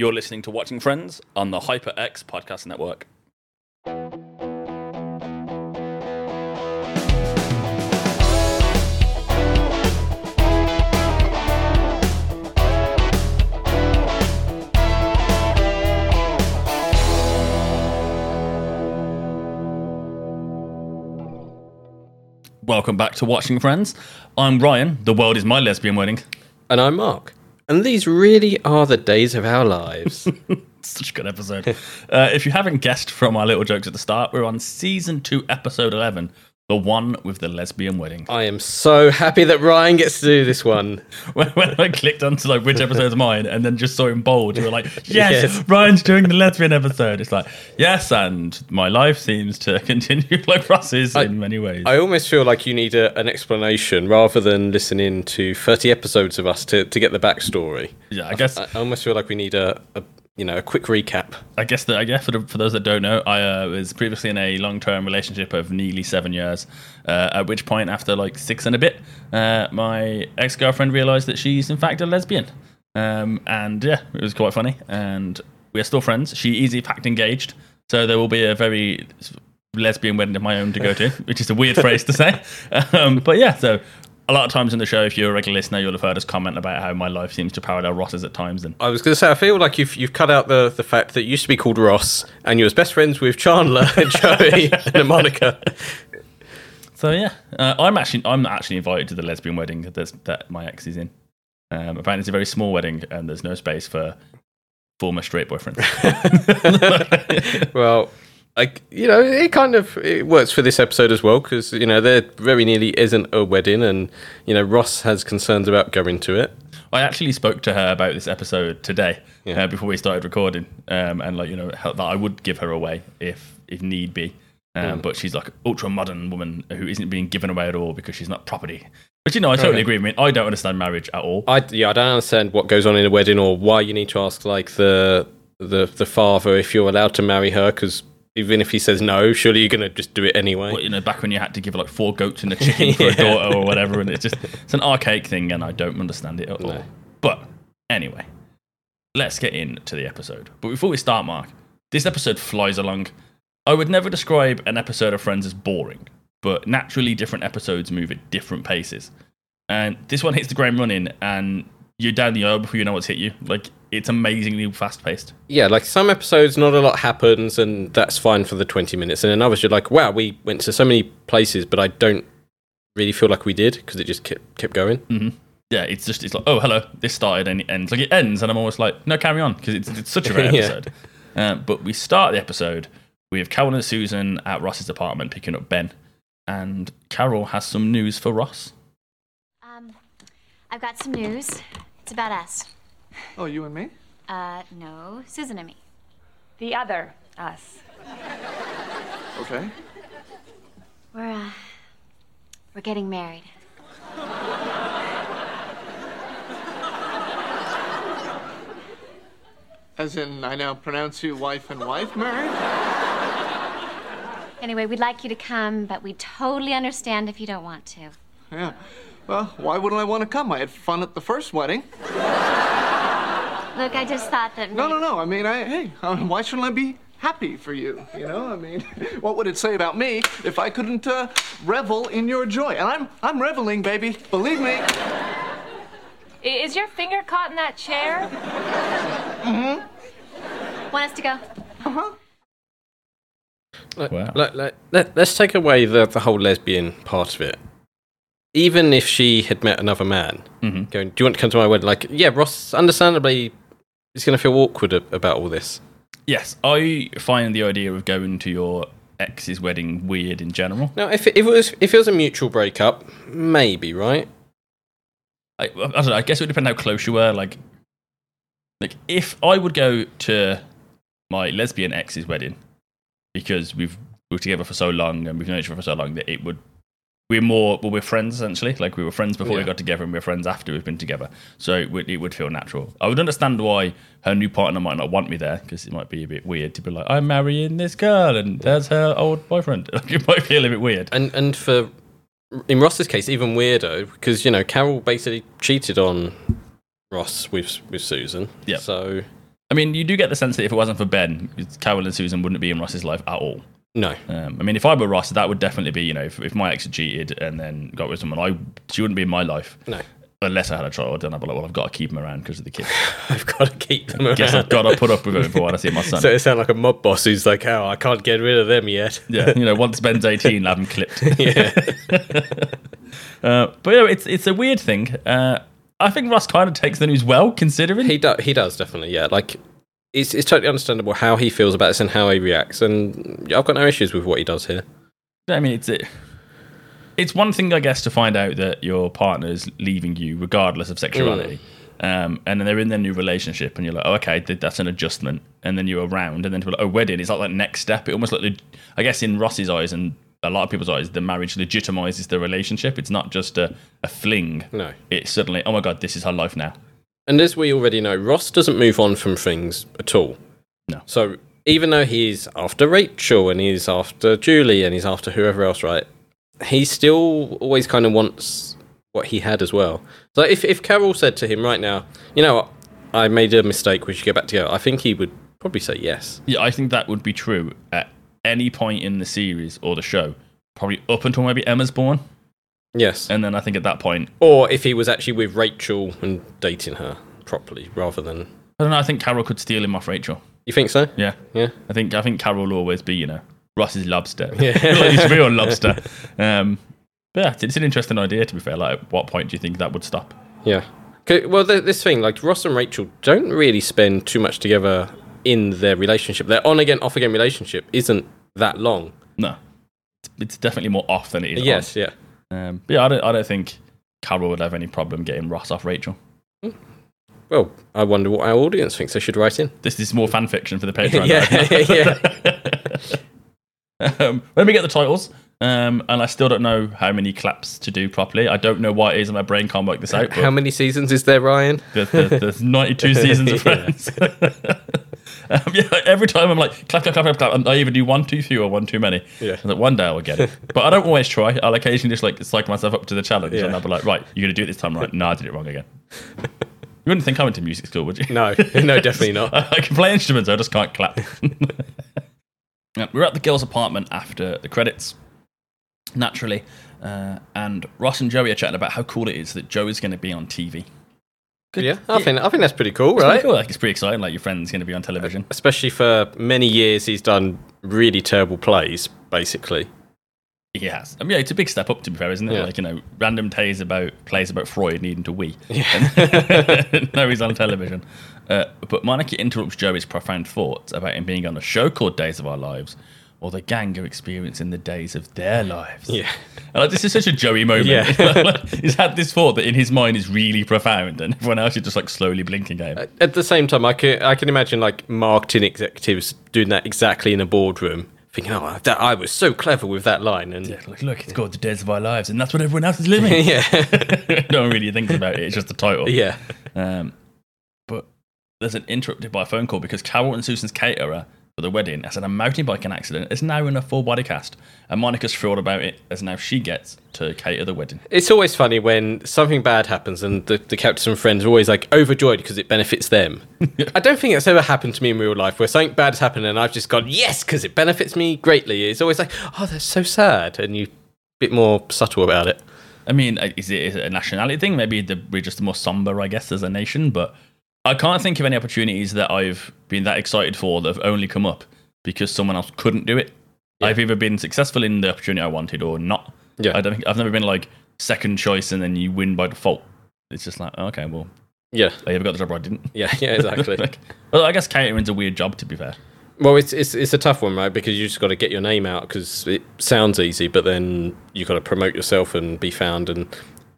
You're listening to Watching Friends on the HyperX Podcast Network. Welcome back to Watching Friends. I'm Ryan. The world is my lesbian wedding. And I'm Mark. And these really are the days of our lives. Such a good episode. uh, if you haven't guessed from our little jokes at the start, we're on season two, episode 11, the one with the lesbian wedding. I am so happy that Ryan gets to do this one. when, when I clicked onto like which episode's mine and then just saw in bold, you were like, yes, Yes. Ryan's doing the lesbian episode. It's like, yes, and my life seems to continue like Ross's in many ways. I almost feel like you need a, an explanation rather than listening to 30 episodes of us to, to get the backstory. yeah, I guess I, I almost feel like we need a, a you know a quick recap. I guess that I guess for, the, for those that don't know, I uh, was previously in a long-term relationship of nearly seven years. Uh, at which point, after like six and a bit, uh, my ex-girlfriend realised that she's in fact a lesbian. Um, and yeah, it was quite funny. And we're still friends. She is in fact engaged, so there will be a very lesbian wedding of my own to go to, which is a weird phrase to say. Um, but yeah, so. A lot of times in the show, if you're a regular listener, you'll have heard us comment about how my life seems to parallel Ross's at times, and I was going to say, I feel like you've, you've cut out the, the fact that you used to be called Ross and you was best friends with Chandler and Joey and Monica. So yeah, uh, I'm actually I'm actually invited to the lesbian wedding that's, that my ex is in. Um, apparently, it's a very small wedding, and there's no space for former straight boyfriends. well, like you know, it kind of it works for this episode as well because you know there very nearly isn't a wedding, and you know Ross has concerns about going to it. I actually spoke to her about this episode today Yeah. uh, before we started recording, um, and like you know that I would give her away if if need be. Um, But she's like an ultra modern woman who isn't being given away at all because she's not property. But you know, I totally agree. I mean, I don't understand marriage at all. I yeah, I don't understand what goes on in a wedding or why you need to ask like the the the father if you're allowed to marry her because even if he says no, surely you're gonna just do it anyway. But, you know, back when you had to give like four goats and a chicken for a daughter or whatever, and it's just it's an archaic thing, and I don't understand it at all. But anyway, let's get into the episode. But before we start, Mark, this episode flies along. I would never describe an episode of Friends as boring, but naturally, different episodes move at different paces. And this one hits the ground running, and you're down the aisle before you know what's hit you. Like it's amazingly fast paced. yeah, like some episodes, not a lot happens, and that's fine for the twenty minutes. And then others, you're like, wow, we went to so many places, but I don't really feel like we did because it just kept kept going. yeah, it's just it's like oh hello, this started and it ends. Like it ends, and I'm almost like no, carry on because it's, it's such a great Yeah. episode. um, but we start the episode with Carol and Susan at Ross's apartment picking up Ben, and Carol has some news for Ross. Um, I've got some news. It's about us. Oh, you and me? Uh, no, Susan and me. The other us. Okay. We're, uh, we're getting married. As in, I now pronounce you wife and wife married? Anyway, we'd like you to come, but we totally understand if you don't want to. Yeah. Well, why wouldn't I want to come? I had fun at the first wedding. Look, I just thought that. No, no, no. I mean, I hey, uh, why shouldn't I be happy for you? You know, I mean, what would it say about me if I couldn't uh, revel in your joy? And I'm I'm reveling, baby. Believe me. Is your finger caught in that chair? Mm-hmm. Want us to go? Like, Wow. like, like, let, let's take away the, the whole lesbian part of it. Even if she had met another man, mm-hmm. going, "Do you want to come to my wedding?" Like, yeah, Ross, understandably, is going to feel awkward about all this. Yes, I find the idea of going to your ex's wedding weird in general. Now, if it, if it was if it was a mutual breakup, maybe right. I, I don't know. I guess it would depend how close you were. Like, like if I would go to my lesbian ex's wedding because we've we were together for so long and we've known each other for so long that it would we're more well we're friends essentially. Like we were friends before we got together and we're friends after we've been together. So it would, it would feel natural. I would understand why her new partner might not want me there because it might be a bit weird to be like I'm marrying this girl and there's her old boyfriend. Like, it might feel a bit weird. And and for in Ross's case, even weirdo because you know Carol basically cheated on Ross with with Susan. yeah So I mean, you do get the sense that if it wasn't for Ben, Carol and Susan wouldn't be in Ross's life at all. No. Um, I mean, if I were Ross, that would definitely be, you know, if, if my ex had cheated and then got with someone, I she wouldn't be in my life. No. Unless I had a child, then I'd be like, well, I've got to keep him around because of the kid. I've got to keep them around. Guess I've got to put up with it before I see my son. So it sounds like a mob boss who's like, oh, I can't get rid of them yet. yeah, you know, once Ben's 18, I'll have him clipped. yeah. Uh, but yeah, it's it's a weird thing. Uh, I think Ross kind of takes the news well, considering. He does. He does definitely. Yeah. Like, it's it's totally understandable how he feels about this and how he reacts, and I've got no issues with what he does here. I mean, it's it. It's one thing, I guess, to find out that your partner's leaving you, regardless of sexuality, um, and then they're in their new relationship, and you're like, oh, okay, that's an adjustment, and then you're around, and then to be like, oh, wedding, it's like that next step. It almost like, the, I guess, in Ross's eyes and a lot of people's eyes, the marriage legitimizes the relationship. It's not just a, a fling. No. It's suddenly, oh my god, this is her life now. And as we already know, Ross doesn't move on from things at all. No. So even though he's after Rachel and he's after Julie and he's after whoever else, right? He still always kind of wants what he had as well. So if if Carol said to him right now, you know what, I made a mistake, we should get back together, I think he would probably say yes. Yeah, I think that would be true at any point in the series or the show, probably up until maybe Emma's born, Yes. and then I think at that point, Or if he was actually with Rachel and dating her properly rather than I don't know. I think Carol could steal him off Rachel. You think so? Yeah, Yeah. I think I think Carol will always be, you know, Ross's lobster. Yeah. like he's real lobster. Um, but yeah, it's an interesting idea. To be fair, like, at what point do you think that would stop? Yeah. Well, th this thing, like Ross and Rachel don't really spend too much together in their relationship. Their on again, off again relationship isn't that long. No, it's, it's definitely more off than it is. Yes, yeah. Um, but yeah, I don't. I don't think Carol would have any problem getting Ross off Rachel. Well, I wonder what our audience thinks. They should write in. This is more fan fiction for the Patreon. yeah, yeah. um, when we get the titles, um, and I still don't know how many claps to do properly. I don't know why it is, and my brain can't work this out. How many seasons is there, Ryan? there's, there's, there's 92 seasons of Friends. um, yeah, every time I'm like clap, clap, clap, clap, clap. I either do one too few or one too many. Yeah. And like one day I'll get it, but I don't always try. I'll occasionally just like psych myself up to the challenge, Yeah. and I'll be like, right, you're gonna do it this time, right? No, I did it wrong again. You wouldn't think I went to music school, would you? No, no, definitely not. I, I can play instruments, I just can't clap. Yeah, We're at the girls' apartment after the credits, naturally, uh, and Ross and Joey are chatting about how cool it is that Joey's going to be on TV. Yeah, I think I think that's pretty cool, It's pretty right? cool, Like it's pretty exciting. Like your friend's going to be on television. Especially for many years, he's done really terrible plays, basically. He has. I mean, yeah, it's a big step up to be fair, isn't it? Yeah. Like you know, random plays about plays about Freud needing to wee. Yeah. now he's on television. Uh, but Monica interrupts Joey's profound thoughts about him being on a show called Days of Our Lives, or the gang are experiencing the days of their lives. Yeah. And, like, this is such a Joey moment. Yeah. He's had this thought that in his mind is really profound, and everyone else is just like slowly blinking at him. At the same time, I can I can imagine like marketing executives doing that exactly in a boardroom, thinking, "Oh, that I was so clever with that line." And Yeah, like, look, it's called The Days of Our Lives, and that's what everyone else is living. yeah, no one really thinks about it. It's just the title. yeah, Um, but there's an interrupted by a phone call because Carol and Susan's caterer for the wedding has had a mountain biking accident. is now in a full body cast, and Monica's thrilled about it as now she gets to cater the wedding. It's always funny when something bad happens and the, the characters and friends are always like overjoyed because it benefits them. I don't think it's ever happened to me in real life where something bad has happened and I've just gone, yes, because it benefits me greatly. It's always like, oh, that's so sad. And you a bit more subtle about it. I mean, is it, is it a nationality thing? Maybe the, we're just more somber, I guess, as a nation. But I can't think of any opportunities that I've been that excited for that have only come up because someone else couldn't do it. I've either been successful in the opportunity I wanted or not. Yeah. I don't think I've never been like second choice and then you win by default. It's just like okay, well, Yeah, I either got the job or I didn't. yeah, yeah, exactly. Like, well, I guess catering's a weird job to be fair. Well, it's, it's it's a tough one, right? Because you just got to get your name out because it sounds easy, but then you got to promote yourself and be found. And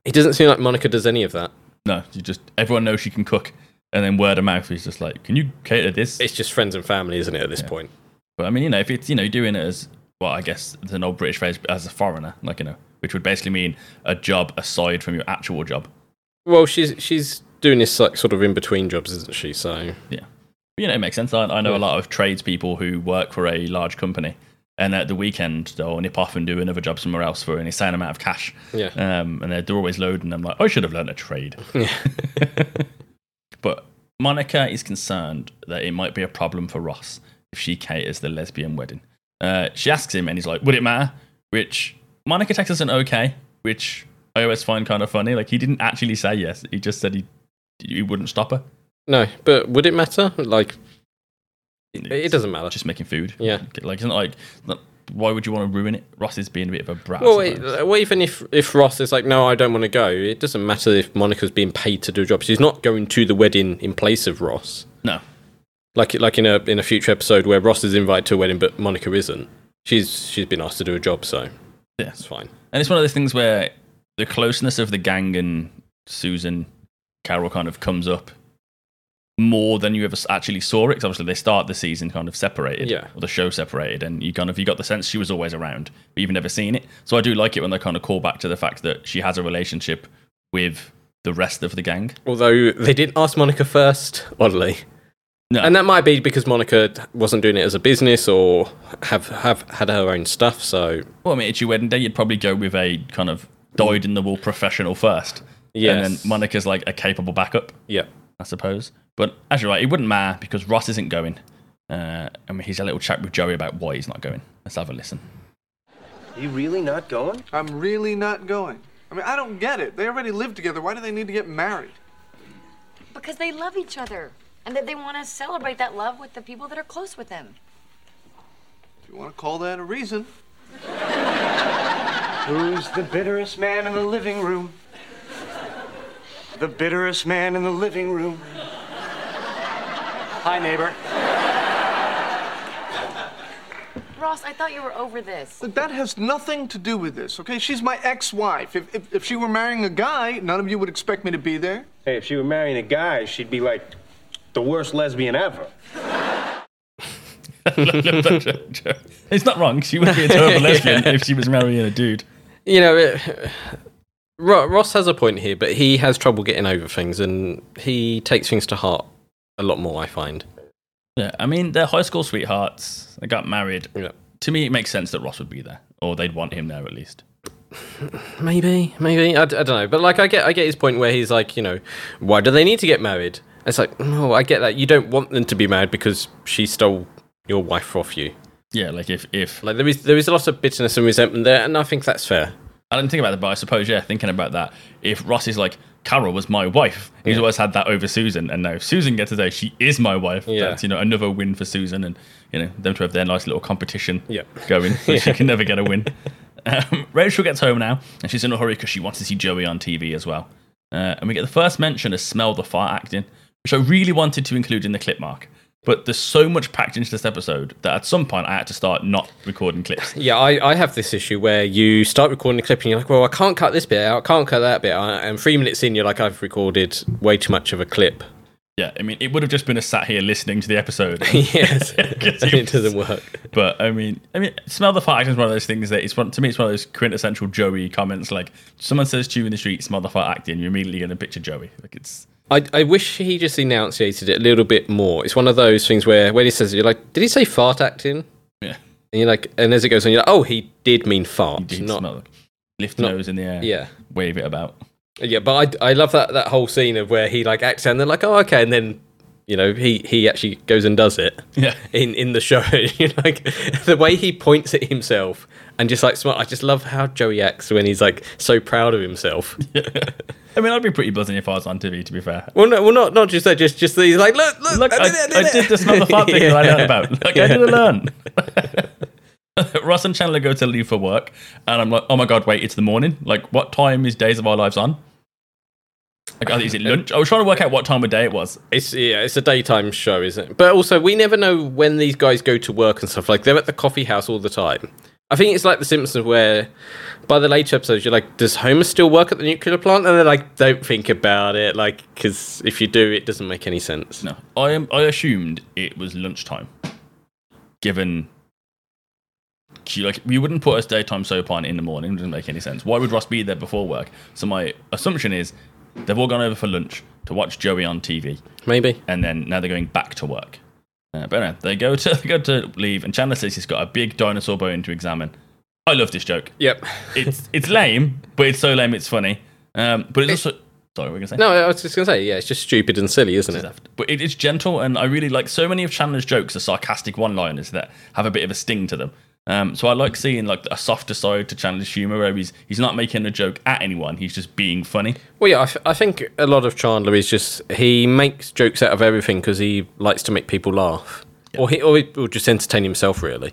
it doesn't seem like Monica does any of that. No, you just everyone knows she can cook, and then word of mouth is just like, can you cater this? It's just friends and family, isn't it? At this point, But I mean, you know, if it's you know doing it as well, I guess it's an old British phrase as a foreigner, like you know, which would basically mean a job aside from your actual job. well, she's she's doing this like sort of in between jobs, isn't she? So Yeah, you know, it makes sense. I, I know a lot of tradespeople who work for a large company, and at the weekend they'll nip off and do another job somewhere else for an insane amount of cash. yeah, Um, and they're, they're always loading. I'm like, I should have learned a trade. but Monica is concerned that it might be a problem for Ross if she caters the lesbian wedding. Uh, she asks him, and he's like, "Would it matter?" Which Monica takes as an okay, which I always find kind of funny. Like he didn't actually say yes; he just said he he wouldn't stop her. No, but would it matter? Like, it, it doesn't matter. Just making food. Yeah. like it's not like. Why would you want to ruin it? Ross is being a bit of a brat. Well, it, well, even if if Ross is like, no, I don't want to go. It doesn't matter if Monica's being paid to do a job. She's not going to the wedding in place of Ross. no, Like like in a in a future episode where Ross is invited to a wedding, but Monica isn't. She's she's been asked to do a job, so yeah. it's fine. And it's one of those things where the closeness of the gang and Susan Carol kind of comes up more than you ever actually saw it. Because obviously they start the season kind of separated, Yeah. or the show separated, and you kind of you got the sense she was always around, but you've never seen it. So I do like it when they kind of call back to the fact that she has a relationship with the rest of the gang. Although they didn't ask Monica first, oddly. No, And that might be because Monica wasn't doing it as a business or have have had her own stuff. So well, I mean, it's your wedding day. You'd probably go with a kind of dyed in the wool professional first, yeah and then Monica's like a capable backup. yeah, I suppose. But as you're right, it wouldn't matter because Ross isn't going. Uh, I mean, he's a little chat with Joey about why he's not going. Let's have a listen. You really not going? I'm really not going. I mean, I don't get it. They already live together. Why do they need to get married? Because they love each other and that they want to celebrate that love with the people that are close with them. If you want to call that a reason. Who's the bitterest man in the living room? The bitterest man in the living room. Hi, neighbor. Ross, I thought you were over this. Look, that has nothing to do with this, okay? She's my ex-wife. If, if, if she were marrying a guy, none of you would expect me to be there. Hey, if she were marrying a guy, she'd be like the worst lesbian ever. it's not wrong. She would be a terrible lesbian if she was marrying a dude. you know, it, Ro- Ross has a point here, but he has trouble getting over things, and he takes things to heart a lot more. I find. Yeah, I mean, they're high school sweethearts. They got married. Yeah. To me, it makes sense that Ross would be there, or they'd want him there at least. Maybe, maybe I don't know, but like I get, I get his point where he's like, you know, why do they need to get married? It's like, no, I get that you don't want them to be married because she stole your wife off you. Yeah, like if if Like there is, there is a lot of bitterness and resentment there, and I think that's fair. I didn't think about that, but I suppose yeah, thinking about that, if Ross is like Carol was my wife, he's always had that over Susan, and now if Susan gets today, she is my wife. Yeah. That's you know another win for Susan, and you know them to have their nice little competition Yeah. going, so she can never get a win. Um, Rachel gets home now, and she's in a hurry because she wants to see Joey on TV as well. Uh, and we get the first mention of smell the fart acting, which I really wanted to include in the clip mark. But there's so much packed into this episode that at some point I had to start not recording clips. Yeah, I, I have this issue where you start recording a clip and you're like, well, I can't cut this bit out, I can't cut that bit out, and three minutes in, you're like, I've recorded way too much of a clip. Yeah, I mean, it would have just been a sat here listening to the episode. yes, it it doesn't work. But I mean, I mean, smell the fart acting is one of those things that it's one to me. It's one of those quintessential Joey comments. Like someone says to you in the street, "Smell the fart acting," you're immediately going to picture Joey. Like it's I, I wish he just enunciated it a little bit more. It's one of those things where when he says it, you're like, did he say fart acting? yeah, And you're like, and as it goes on, you're like, oh, he did mean fart, you did not smell. Lift not- nose in the air, yeah. wave it about. Yeah, but I, I love that that whole scene of where he like acts and they're like, oh, okay, and then you know he he actually goes and does it. Yeah. In in the show, you know, like the way he points at himself and just like smart. I just love how Joey acts when he's like so proud of himself. I mean, I'd be pretty buzzing if I was on TV. To be fair, Well, no, well, not not just that, just just that he's like, look, look, look, I, did I it." did the smell the fart thing that I learned about. Like I didn't learn. Ross and Chandler go to leave for work, and I'm like, oh my god, wait, it's the morning. Like, what time is Days of Our Lives on? Like, oh, is it lunch? I was trying to work out what time of day it was. It's yeah, it's a daytime show, isn't it? But also, we never know when these guys go to work and stuff. Like they're at the coffee house all the time. I think it's like The Simpsons, where by the later episodes, you're like, does Homer still work at the nuclear plant? And they're like, don't think about it, like, because if you do, it doesn't make any sense. No, I am. I assumed it was lunchtime, given. Like we wouldn't put a daytime soap on in the morning. It doesn't make any sense. Why would Ross be there before work? So my assumption is they've all gone over for lunch to watch Joey on TV, Maybe. and then now they're going back to work. Uh, but no, they go to they go to leave, and Chandler says he's got a big dinosaur bone to examine. I love this joke. Yep. It's it's lame, but it's so lame it's funny. Um, but it's also Sorry, we're gonna say? No, I was just gonna say, yeah, it's just stupid and silly, isn't it? But it is gentle, and I really like so many of Chandler's jokes are sarcastic one-liners that have a bit of a sting to them. Um, so I like seeing like a softer side to Chandler's humor, where he's he's not making a joke at anyone; he's just being funny. Well, yeah, I, th- I think a lot of Chandler is just he makes jokes out of everything because he likes to make people laugh, or he or, he, or just entertain himself, really.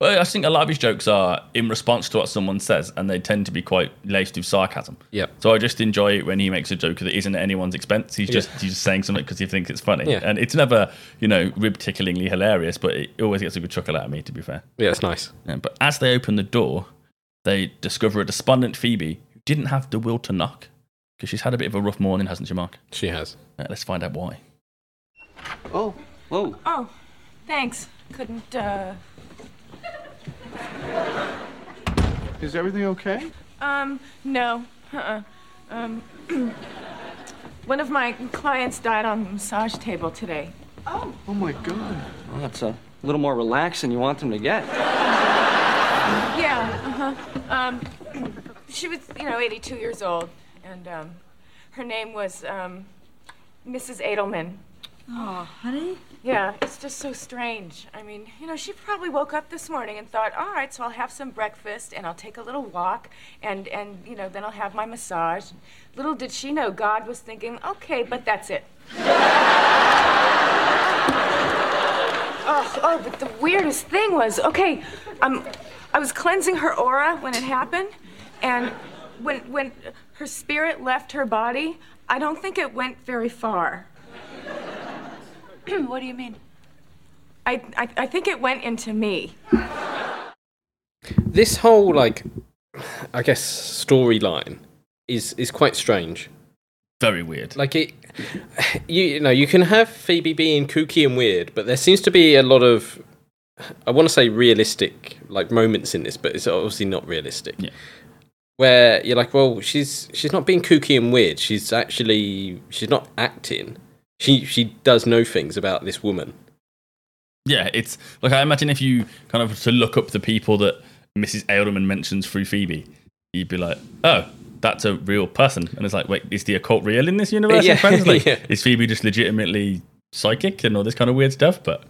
But I think a lot of his jokes are in response to what someone says, and they tend to be quite laced with sarcasm. Yeah. So I just enjoy it when he makes a joke that isn't at anyone's expense. He's just he's just saying something because he thinks it's funny, Yeah. and it's never you know rib ticklingly hilarious, but it always gets a good chuckle out of me. To be fair. Yeah, it's nice. Yeah, but as they open the door, they discover a despondent Phoebe who didn't have the will to knock because she's had a bit of a rough morning, hasn't she, Mark? She has. Uh, let's find out why. Oh, whoa. Oh, thanks. Couldn't, uh. Is everything okay? Um, no. Uh-uh. Um, one of my clients died on the massage table today. Oh Oh my god. Well, that's a little more relaxed than you want them to get. Yeah, uh-huh. Um, she was, you know, 82 years old, and, um, her name was, um, Mrs. Adelman. Oh, honey. Yeah, it's just so strange. I mean, you know, she probably woke up this morning and thought, all right, so I'll have some breakfast and I'll take a little walk and, and you know, then I'll have my massage. Little did she know God was thinking, okay, but that's it. oh, oh, but the weirdest thing was, okay, um, I was cleansing her aura when it happened, and when when her spirit left her body, I don't think it went very far. what do you mean? I, I, I think it went into me. This whole like, I guess storyline is is quite strange. Very weird. Like it, you, you know, you can have Phoebe being kooky and weird, but there seems to be a lot of, I want to say realistic like moments in this, but it's obviously not realistic. Yeah. Where you're like, well, she's she's not being kooky and weird. She's actually she's not acting. She she does know things about this woman. Yeah, it's like I imagine if you kind of to look up the people that Mrs. Adelman mentions through Phoebe, you'd be like, oh, that's a real person. And it's like, wait, is the occult real in this universe? Yeah. Like, yeah. is Phoebe just legitimately psychic and all this kind of weird stuff? But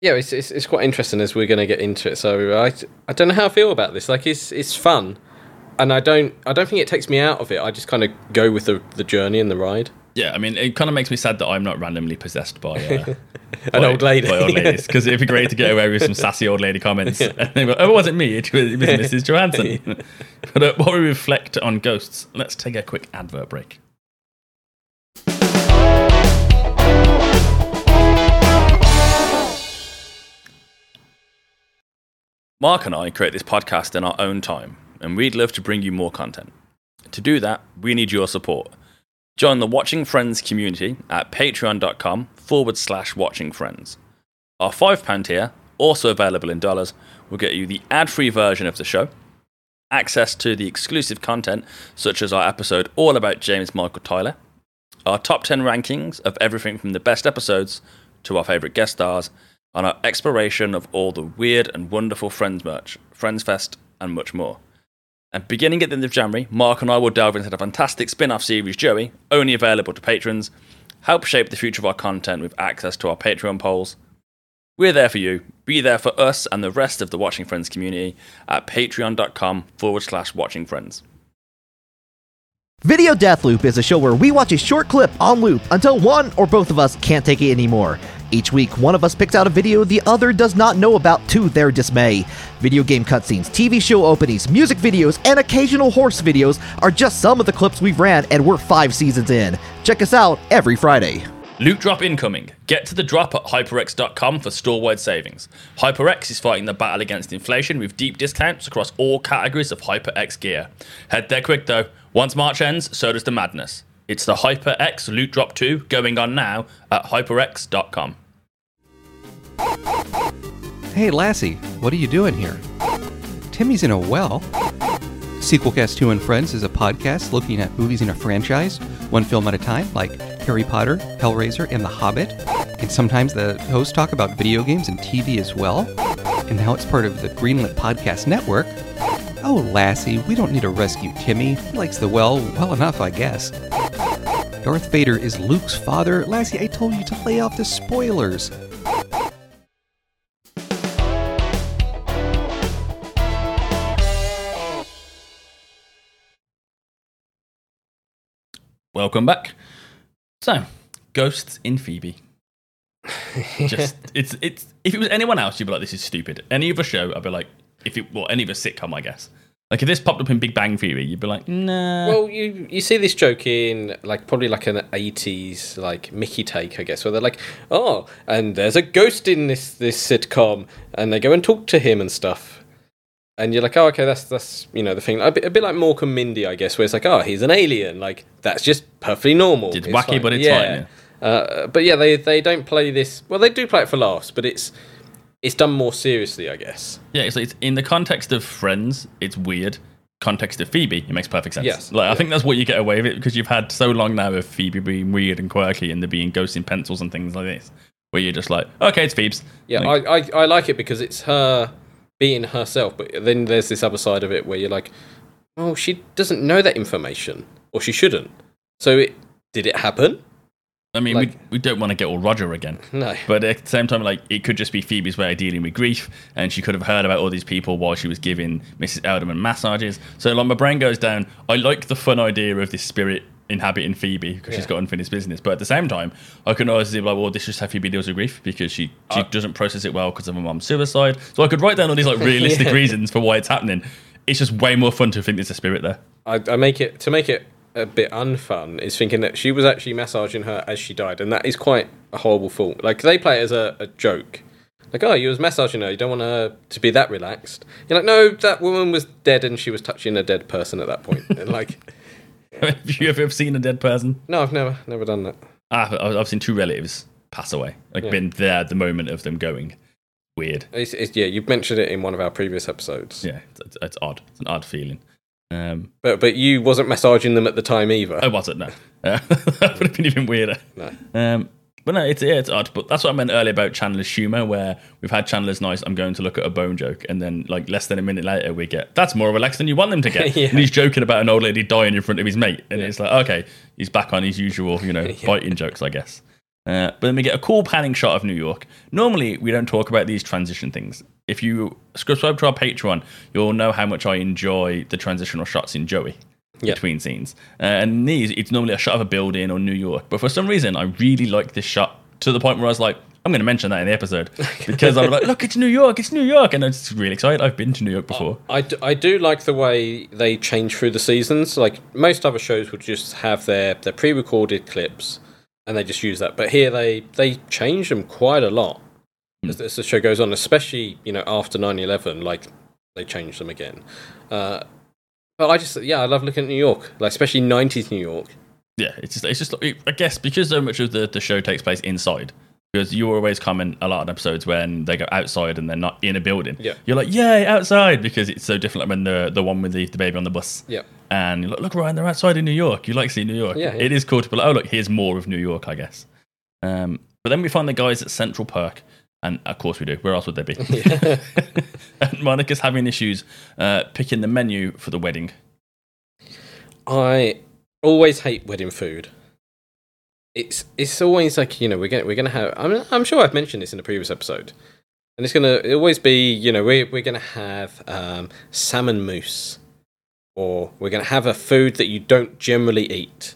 Yeah, it's, it's it's quite interesting as we're going to get into it. So I I don't know how I feel about this. Like it's it's fun, and I don't I don't think it takes me out of it. I just kind of go with the the journey and the ride. Yeah, I mean, it kind of makes me sad that I'm not randomly possessed by uh, An old lady. by old ladies because it'd be great to get away with some sassy old lady comments. And they go, oh, it wasn't me, it was, it was Mrs. Johansson. but uh, while we reflect on ghosts, let's take a quick advert break. Mark and I create this podcast in our own time, and we'd love to bring you more content. To do that, we need your support. Join the Watching Friends community at patreon.com forward slash watching friends. Our £5 tier, also available in dollars, will get you the ad free version of the show, access to the exclusive content, such as our episode all about James Michael Tyler, our top 10 rankings of everything from the best episodes to our favourite guest stars, and our exploration of all the weird and wonderful Friends merch, Friends Fest, and much more. And beginning at the end of January, Mark and I will delve into the fantastic spin off series Joey, only available to patrons, help shape the future of our content with access to our Patreon polls. We're there for you. Be there for us and the rest of the Watching Friends community at patreon.com forward slash watching friends. Video Death Loop is a show where we watch a short clip on loop until one or both of us can't take it anymore. Each week, one of us picks out a video the other does not know about to their dismay. Video game cutscenes, TV show openings, music videos, and occasional horse videos are just some of the clips we've ran, and we're five seasons in. Check us out every Friday. Loot drop incoming. Get to the drop at hyperx.com for store-wide savings. HyperX is fighting the battle against inflation with deep discounts across all categories of HyperX gear. Head there quick though. Once March ends, so does the madness. It's the HyperX Loot Drop 2 going on now at hyperx.com. Hey, Lassie, what are you doing here? Timmy's in a well. Sequelcast 2 and Friends is a podcast looking at movies in a franchise, one film at a time, like Harry Potter, Hellraiser, and The Hobbit. And sometimes the hosts talk about video games and TV as well. And now it's part of the Greenlit Podcast Network. Oh, Lassie, we don't need to rescue Timmy. He likes the well well enough, I guess. Darth Vader is Luke's father. Lassie, I told you to lay off the spoilers. Welcome back. So, ghosts in Phoebe. Just it's it's if it was anyone else, you'd be like, this is stupid. Any other show, I'd be like, if it well, any other sitcom, I guess. Like if this popped up in Big Bang Theory, you'd be like, nah. Well, you you see this joke in like probably like an eighties like Mickey take, I guess, where they're like, oh, and there's a ghost in this this sitcom, and they go and talk to him and stuff, and you're like, oh, okay, that's that's you know the thing, a bit, a bit like Mork and Mindy, I guess, where it's like, oh, he's an alien, like that's just perfectly normal. It's wacky, but it's fine, Uh, but yeah, they they don't play this. Well, they do play it for laughs, but it's it's done more seriously, I guess. Yeah, it's, it's in the context of Friends, it's weird. Context of Phoebe, it makes perfect sense. Yes, like I think that's what you get away with it because you've had so long now of Phoebe being weird and quirky and there being ghosts in pencils and things like this, where you're just like, okay, it's Phoebe's. Yeah, Like, I, I I like it because it's her being herself, but then there's this other side of it where you're like, oh, she doesn't know that information, or she shouldn't. So it did it happen? I mean, like- we, we don't want to get all Roger again. No. But at the same time, like, it could just be Phoebe's way of dealing with grief, and she could have heard about all these people while she was giving Mrs. Elderman massages. So, like, my brain goes down. I like the fun idea of this spirit inhabiting Phoebe because she's got unfinished business. But at the same time, I can always be like, well, this is how Phoebe deals with grief because she, she uh, doesn't process it well because of her mom's suicide. So I could write down all these, like, realistic Yeah. reasons for why it's happening. It's just way more fun to think there's a spirit there. I, I make it to make it a bit unfun is thinking that she was actually massaging her as she died, and that is quite a horrible thought. Like they play it as a, a joke. Like, oh, you was massaging her. You don't want her to be that relaxed. You're like, no, that woman was dead, and she was touching a dead person at that point. and like, Have you ever seen a dead person? no, I've never, never done that. Ah, I've, I've seen two relatives pass away. Like, Yeah. been there at the moment of them going. Weird. It's, it's, yeah, you mentioned it in one of our previous episodes. Yeah, it's, it's, it's odd. It's an odd feeling. Um, But but you wasn't massaging them at the time either. I wasn't, no. Uh, that would have been even weirder. No. Um, but no, it's, yeah, it's odd. But that's what I meant earlier about Chandler's humour, where we've had Chandler's nice, I'm going to look at a bone joke. And then, like, less than a minute later, we get, that's more relaxed than you want them to get. Yeah. And he's joking about an old lady dying in front of his mate. And it's like, okay, he's back on his usual, you know, biting jokes, I guess. Uh, but then we get a cool panning shot of New York. Normally, we don't talk about these transition things. If you subscribe to our Patreon, you'll know how much I enjoy the transitional shots in Joey Yeah. between scenes. Uh, and these, it's normally a shot of a building or New York. But for some reason, I really like this shot to the point where I was like, I'm going to mention that in the episode because I'm like, look, it's New York, it's New York, and I'm just really excited. I've been to New York before. I I do like the way they change through the seasons. Like most other shows would just have their, their pre-recorded clips and they just use that. But here they they change them quite a lot as, as the show goes on, especially you know after 9-11, like they change them again. Uh, but I just yeah, I love looking at New York, like especially 90s New York. yeah, it's just, it's just, I guess because so much of the, the show takes place inside. Because you always comment a lot of episodes when they go outside and they're not in a building. Yeah. You're like, yay, outside, because it's so different like when the the one with the, the baby on the bus. Yeah. And you're like, look, Ryan, they're outside in New York. You like seeing New York. Yeah, yeah. It is cool to be like, oh, look, here's more of New York, I guess. Um, but then we find the guys at Central Park. And of course we do. Where else would they be? and Monica's having issues uh, picking the menu for the wedding. I always hate wedding food. It's it's always like you know we're gonna we're gonna have. I'm I'm sure I've mentioned this in a previous episode, and it's gonna always be you know we're we're gonna have um, salmon mousse, or we're gonna have a food that you don't generally eat.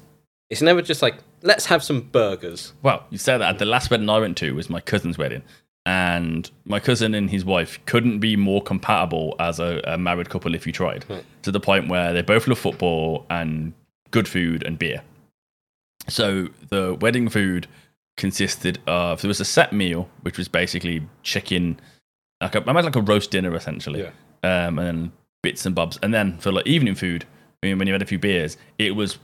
It's never just like let's have some burgers. Well, you said that. The last wedding I went to was my cousin's wedding. And my cousin and his wife couldn't be more compatible as a, a married couple if you tried. Right. To the point where they both love football and good food and beer. So the wedding food consisted of there was a set meal, which was basically chicken, like a, I imagine like a roast dinner essentially, um, and then bits and bobs. And then for like evening food, I mean, when you had a few beers, it was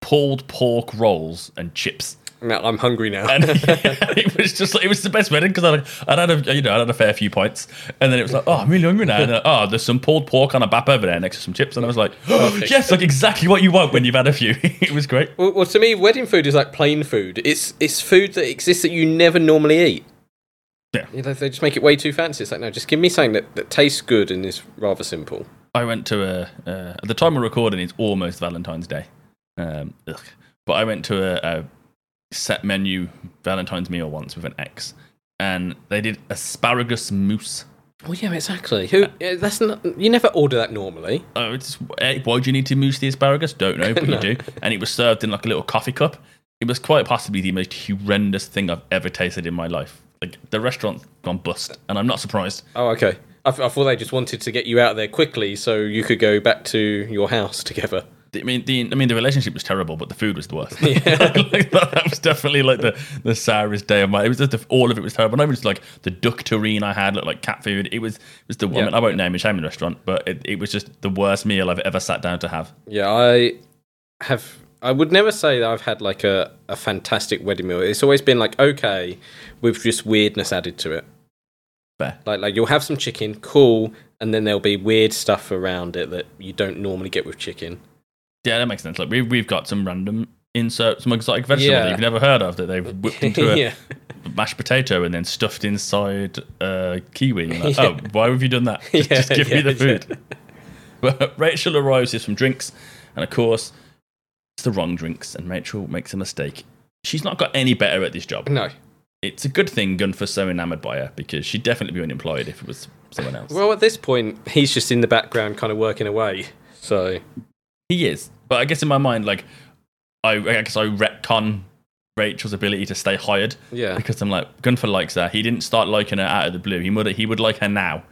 pulled pork rolls and chips. Now I'm hungry now. And it was just like, it was the best wedding because I like, I'd had a you know I had a fair few points, and then it was like oh I'm really hungry now and then, oh there's some pulled pork on a bap over there next to some chips and I was like oh, yes like exactly what you want when you've had a few it was great well, well, to me, wedding food is like plain food. It's it's food that exists that you never normally eat. Yeah. You know, they just make it way too fancy. It's like no, just give me something that, that tastes good and is rather simple. I went to a uh, at the time of recording it's almost Valentine's Day, um, ugh. but I went to a, a set menu Valentine's meal once with an ex, and they did asparagus mousse. Well, yeah, exactly. Who? yeah, That's not. You never order that normally. Oh, it's eh, why do you need to mousse the asparagus? Don't know, but No. you do. And it was served in like a little coffee cup. It was quite possibly the most horrendous thing I've ever tasted in my life. Like the restaurant's gone bust, and I'm not surprised. Oh, okay. I, th- I thought they just wanted to get you out there quickly so you could go back to your house together. I mean, the I mean, the relationship was terrible, but the food was the worst. like, that, that was definitely like the the sourest day of my. It was just the, all of it was terrible. Not even just like the duck terrine I had looked like cat food. It was it was the woman. Yeah. I won't name a shaming restaurant, but it, it was just the worst meal I've ever sat down to have. Yeah, I have. I would never say that I've had like a, a fantastic wedding meal. It's always been like okay, with just weirdness added to it. Fair. Like like you'll have some chicken, cool, and then there'll be weird stuff around it that you don't normally get with chicken. Yeah, that makes sense. Like we've we've got some random insert, some exotic vegetable Yeah. that you've never heard of that they've whipped into a Yeah. mashed potato and then stuffed inside uh, kiwi. Like, Yeah. Oh, why have you done that? Just, just give me the food. But Rachel arrives with some drinks, and of course, it's the wrong drinks, and Rachel makes a mistake. She's not got any better at this job. No. It's a good thing Gunther's so enamoured by her because she'd definitely be unemployed if it was someone else. Well, at this point, he's just in the background, kind of working away. So He is, but I guess in my mind, like, I, I guess I retcon Rachel's ability to stay hired. Yeah. Because I'm like, Gunther likes her. He didn't start liking her out of the blue. He would he would like her now.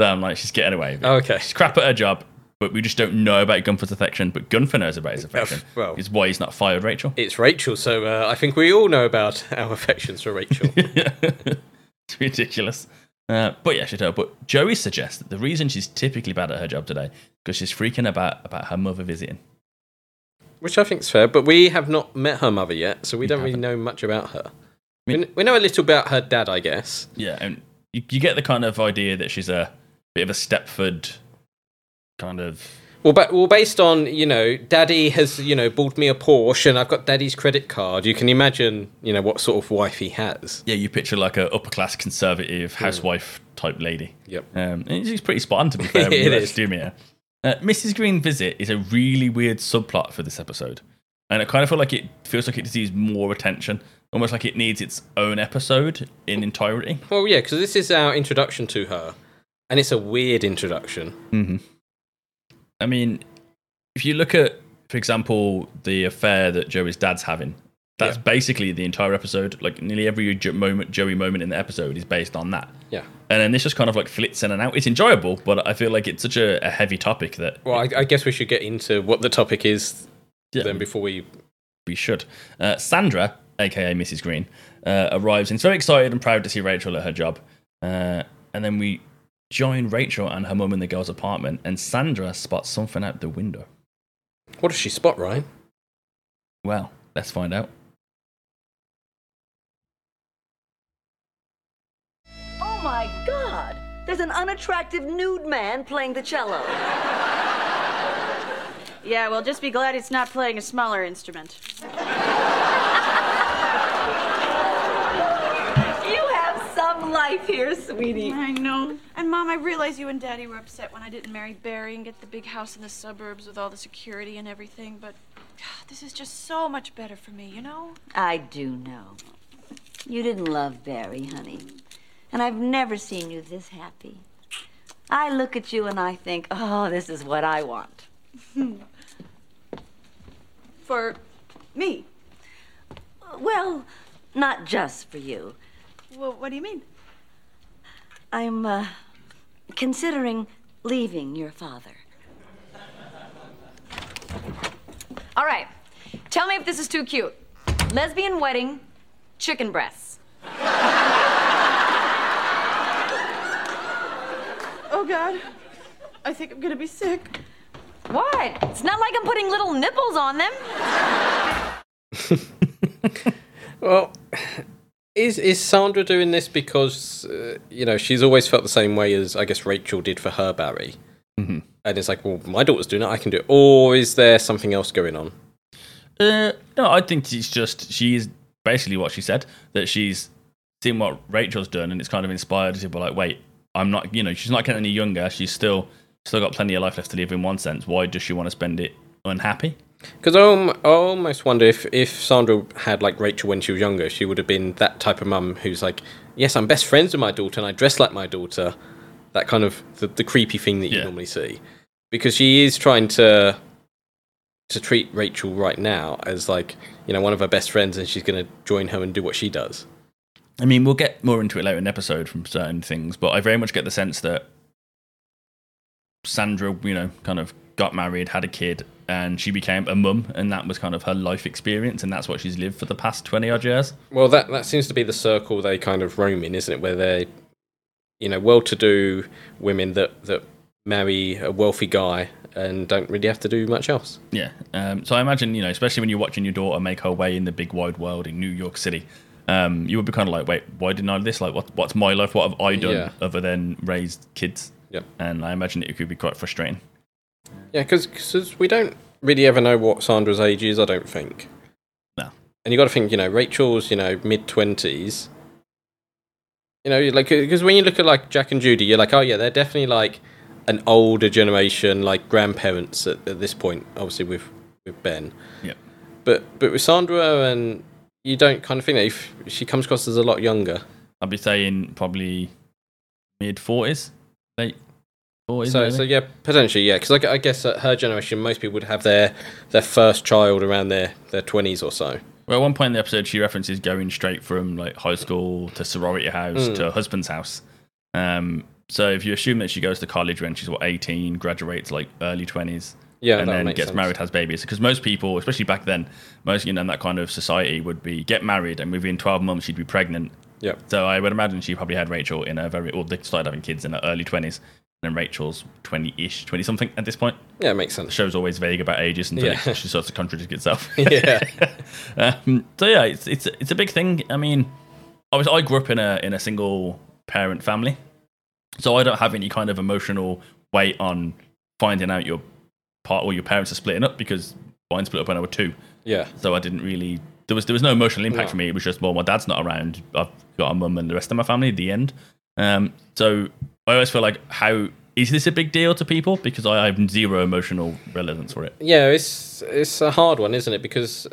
So I'm like, she's getting away. Okay. She's crap at her job, but we just don't know about Gunfer's affection. But Gunfer knows about his affection. well. is why he's not fired Rachel. it's Rachel. So uh, I think we all know about our affections for Rachel. it's ridiculous. Uh, but yeah, she told. But Joey suggests that the reason she's typically bad at her job today because she's freaking about about her mother visiting. Which I think is fair, but we have not met her mother yet, so we don't really know much about her. We, we know a little about her dad, I guess. Yeah, and you, you get the kind of idea that she's a bit of a Stepford kind of. Well, but well, based on you know, Daddy has you know bought me a Porsche, and I've got Daddy's credit card. You can imagine you know what sort of wife he has. Yeah, you picture like a upper class conservative housewife type lady. Yep. Um, and she's pretty spot on to be fair. It is. do her. Uh, Mrs. Green visit is a really weird subplot for this episode, and I kind of feel like it feels like it deserves more attention, almost like it needs its own episode in entirety. Well, yeah, because this is our introduction to her, and it's a weird introduction. Mm-hmm. I mean, if you look at, for example, the affair that Joey's dad's having, that's Yeah. basically the entire episode. Like nearly every jo- moment, Joey moment in the episode is based on that. Yeah. And then this just kind of like flits in and out. It's enjoyable, but I feel like it's such a, a heavy topic that Well, I, I guess we should get into what the topic is Yeah. then before we. we should. Uh, Sandra, aka Mrs. Green, uh, arrives and so excited and proud to see Rachel at her job. Uh, and then we join Rachel and her mum in the girl's apartment, and Sandra spots something out the window. What does she spot, Ryan? Well, let's find out. Oh my god! There's an unattractive nude man playing the cello. Yeah, well, just be glad it's not playing a smaller instrument. You have some life here, sweetie. I know. And Mom, I realize you and Daddy were upset when I didn't marry Barry and get the big house in the suburbs with all the security and everything, but God, this is just so much better for me, you know? I do know. You didn't love Barry, honey. And I've never seen you this happy. I look at you and I think, oh, this is what I want. For me. Well, not just for you. Well, what do you mean? I'm uh, considering leaving your father. All right. Tell me if this is too cute. Lesbian wedding, chicken breasts. oh, God. I think I'm gonna be sick. What? It's not like I'm putting little nipples on them. Well, is is Sandra doing this because uh, you know she's always felt the same way as I guess Rachel did for her Barry, Mhm. and it's like, well, my daughter's doing it, I can do it, or is there something else going on? Uh, no, I think it's just she's basically what she said that she's seen what Rachel's done and it's kind of inspired her be like, wait, I'm not, you know, she's not getting any younger. She's still still got plenty of life left to live in one sense. Why does she want to spend it unhappy? Because I, almost wonder if, if Sandra had like Rachel when she was younger, she would have been that type of mum who's like, yes, I'm best friends with my daughter and I dress like my daughter. That kind of the, the creepy thing that you Yeah. normally see. Because she is trying to to treat Rachel right now as like, you know, one of her best friends and she's going to join her and do what she does. I mean, we'll get more into it later in the episode from certain things, but I very much get the sense that Sandra, you know, kind of got married, had a kid, and she became a mum, and that was kind of her life experience, and that's what she's lived for the past 20 odd years. Well, that that seems to be the circle they kind of roam in, isn't it? Where they, you know, well-to-do women that that marry a wealthy guy and don't really have to do much else. Yeah. Um, so I imagine, you know, especially when you're watching your daughter make her way in the big wide world in New York City, um, you would be kind of like, wait, why didn't I do this? Like, what, what's my life? What have I done Yeah. other than raised kids? Yep. And I imagine it could be quite frustrating. Yeah, because we don't really ever know what Sandra's age is. I don't think. No. And you got to think, you know, Rachel's, you know, mid twenties. You know, like because when you look at like Jack and Judy, you're like, oh yeah, they're definitely like an older generation, like grandparents at, at this point. Obviously, with with Ben. Yep. But but with Sandra and you don't kind of think that if she comes across as a lot younger. I'd be saying probably mid 40s, late 40s. So, so yeah, potentially, yeah. Because I, I guess at her generation, most people would have their their first child around their their twenties or so. Well, at one point in the episode, she references going straight from like high school to sorority house Mm. to her husband's house. Um, so if you assume that she goes to college when she's what 18, graduates like early 20s, Yeah, and then gets sense. married, has babies, because most people, especially back then, most you know in that kind of society would be get married and within 12 months she'd be pregnant. Yep. So I would imagine she probably had Rachel in her very, or they started having kids in her early 20s. And Rachel's 20-ish, 20 something at this point. Yeah, it makes sense. The show's always vague about ages until Yeah. it, she starts to contradict itself. Yeah. um, so yeah, it's it's it's a big thing. I mean, I was I grew up in a in a single parent family, so I don't have any kind of emotional weight on finding out your part or your parents are splitting up because mine split up when I was two. Yeah. So I didn't really there was there was no emotional impact No. for me. It was just well, my dad's not around. I've got a mum and the rest of my family. At The end. Um, so I always feel like how is this a big deal to people because I have zero emotional relevance for it. Yeah, it's it's a hard one, isn't it? Because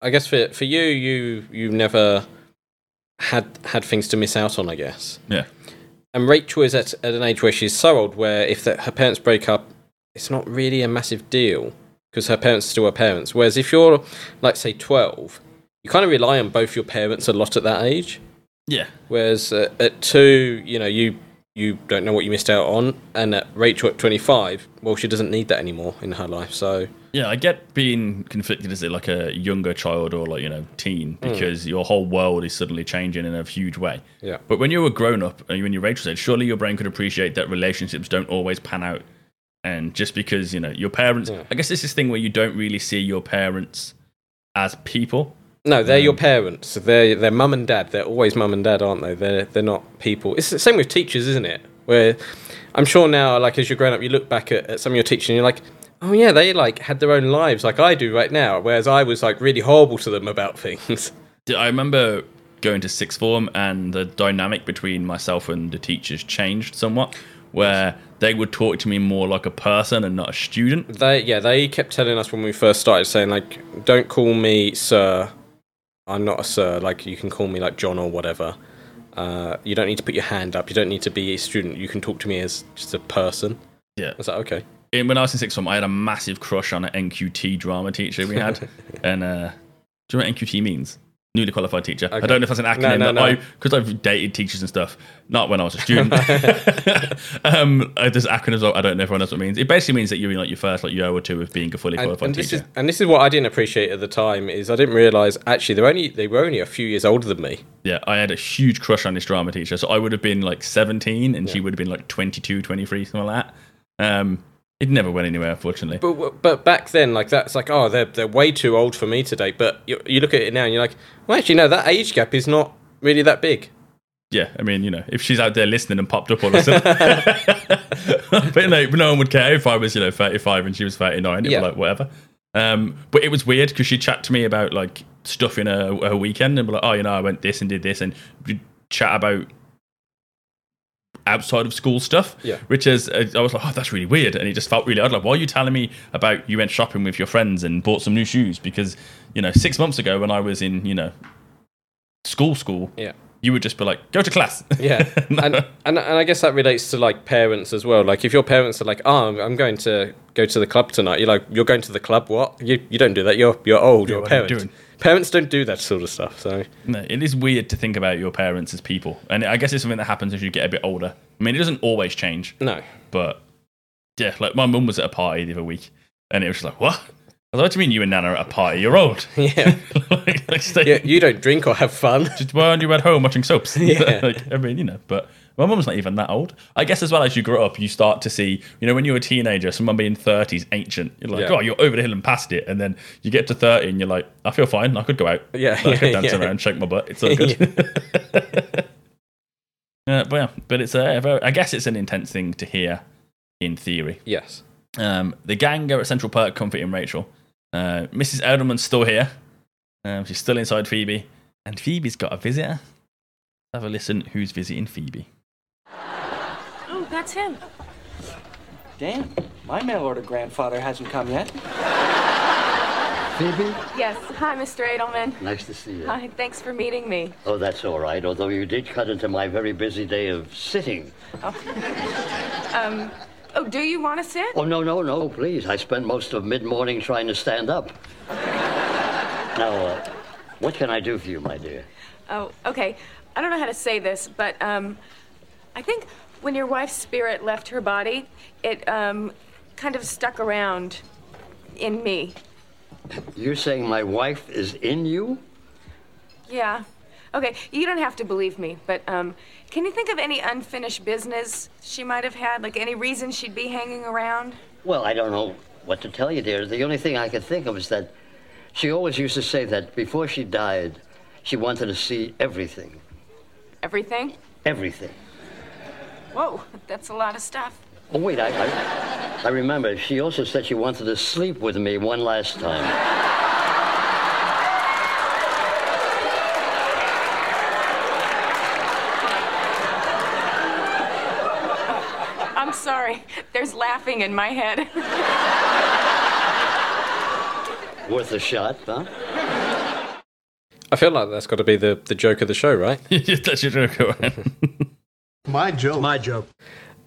I guess for for you, you you never had had things to miss out on. I guess. Yeah. And Rachel is at, at an age where she's so old, where if the, her parents break up, it's not really a massive deal because her parents are still her parents. Whereas if you're, like, say, twelve, you kind of rely on both your parents a lot at that age. Yeah. Whereas uh, at two, you know, you you don't know what you missed out on, and at Rachel at twenty five, well, she doesn't need that anymore in her life. So Yeah, I get being conflicted as like a younger child or like you know teen Mm. because your whole world is suddenly changing in a huge way. Yeah. But when you're a grown up and when you're Rachel said, surely your brain could appreciate that relationships don't always pan out, and just because you know your parents, I guess it's this thing where you don't really see your parents as people. No, they're your um, parents. They're they're mum and dad. They're always mum and dad, aren't they? They're they're not people. It's the same with teachers, isn't it? Where I'm sure now, like as you're growing up, you look back at, at some of your teachers and you're like, oh yeah, they like had their own lives like I do right now. Whereas I was like really horrible to them about things. I remember going to sixth form and the dynamic between myself and the teachers changed somewhat, where they would talk to me more like a person and not a student. They yeah, they kept telling us when we first started saying like, don't call me sir. I'm not a sir. Like you can call me like John or whatever. Uh, you don't need to put your hand up. You don't need to be a student. You can talk to me as just a person. Yeah. I was like, okay. in, when I was in sixth form, I had a massive crush on an NQT drama teacher we had, and uh, do you know what NQT means? Newly qualified teacher. I don't know if that's an acronym, no, but no. I because I've dated teachers and stuff. Not when I was a student. um, uh, there's acronyms. I don't know if everyone knows what it means. It basically means that you're in like your first like year or two of being a fully qualified and this teacher. is and this is what I didn't appreciate at the time is I didn't realize actually they're only they were only a few years older than me. Yeah, I had a huge crush on this drama teacher. So I would have been like 17 and she would have been like 22, 23, something like that. Um, it never went anywhere, unfortunately. But but back then like that's like oh they're they're way too old for me today. But you, you look at it now and you're like well actually no that age gap is not really that big. Yeah, I mean, you know, if she's out there listening and popped up all of a sudden, but no, no one would care if I was, you know, 35 and she was 39. It'd Yeah. like, whatever. Um, but it was weird because she'd chat to me about like stuff in her, her weekend and be like, oh, you know, I went this and did this and chat about outside of school stuff. Yeah. Which is, uh, I was like, oh, that's really weird. And it just felt really odd. Like, why are you telling me about you went shopping with your friends and bought some new shoes? Because, you know, six months ago when I was in, you know, school, school, Yeah. you would just be like, go to class. Yeah, and, and and I guess that relates to like parents as well. Like if your parents are like, "Oh, I'm- I'm going to go to the club tonight," you're like, "You're going to the club? What? You you don't do that. You're you're old. You're a what are you parent. Doing?" Parents don't do that sort of stuff. So No, it is weird to think about your parents as people, and I guess it's something that happens as you get a bit older. I mean, it doesn't always change, no, but yeah, like my mum was at a party the other week, and it was just like, what? I was like, what do you mean you and Nana are at a party? You're old. yeah, like, like stay, yeah. You don't drink or have fun. just why aren't you at home watching soaps? Yeah. like, I mean, you know, but my mum's not even that old. I guess as well as you grow up, you start to see, you know, when you're a teenager, someone being 30 is ancient. You're like, Yeah. oh, you're over the hill and past it. And then you get to 30 and you're like, I feel fine. I could go out. Yeah, I could dance yeah. around, shake my butt. It's all good. Uh, but yeah, but it's a very, I guess it's an intense thing to hear in theory. Yes. Um, the gang are at Central Park comforting Rachel. Uh, Mrs. Adelman's still here. Um, she's still inside Phoebe. And Phoebe's got a visitor. Have a listen who's visiting Phoebe. That's him. Dan, my mail order grandfather hasn't come yet. Phoebe, Yes. Hi, Mr. Adelman. nice to see you. Hi. Thanks for meeting me. Oh, that's all right, although you did cut into my very busy day of sitting. Oh. Um. Oh, do you want to sit? Oh, no, no, no, please. I spent most of mid morning trying to stand up. now, uh, what can I do for you, my dear? Oh, okay. I don't know how to say this, but um, I think when your wife's spirit left her body, it um, kind of stuck around in me. You're saying my wife is in you? Yeah. Okay, you don't have to believe me, but um, can you think of any unfinished business she might have had? Like any reason she'd be hanging around? Well, I don't know what to tell you, dear. The only thing I could think of is that she always used to say that before she died, she wanted to see everything. Everything? Everything. Whoa, that's a lot of stuff. Oh, wait, I, I, I remember. She also said she wanted to sleep with me one last time. I'm sorry. There's laughing in my head. Worth a shot, huh? I feel like that's got to be the, the joke of the show, right? That's your joke. My joke. My joke.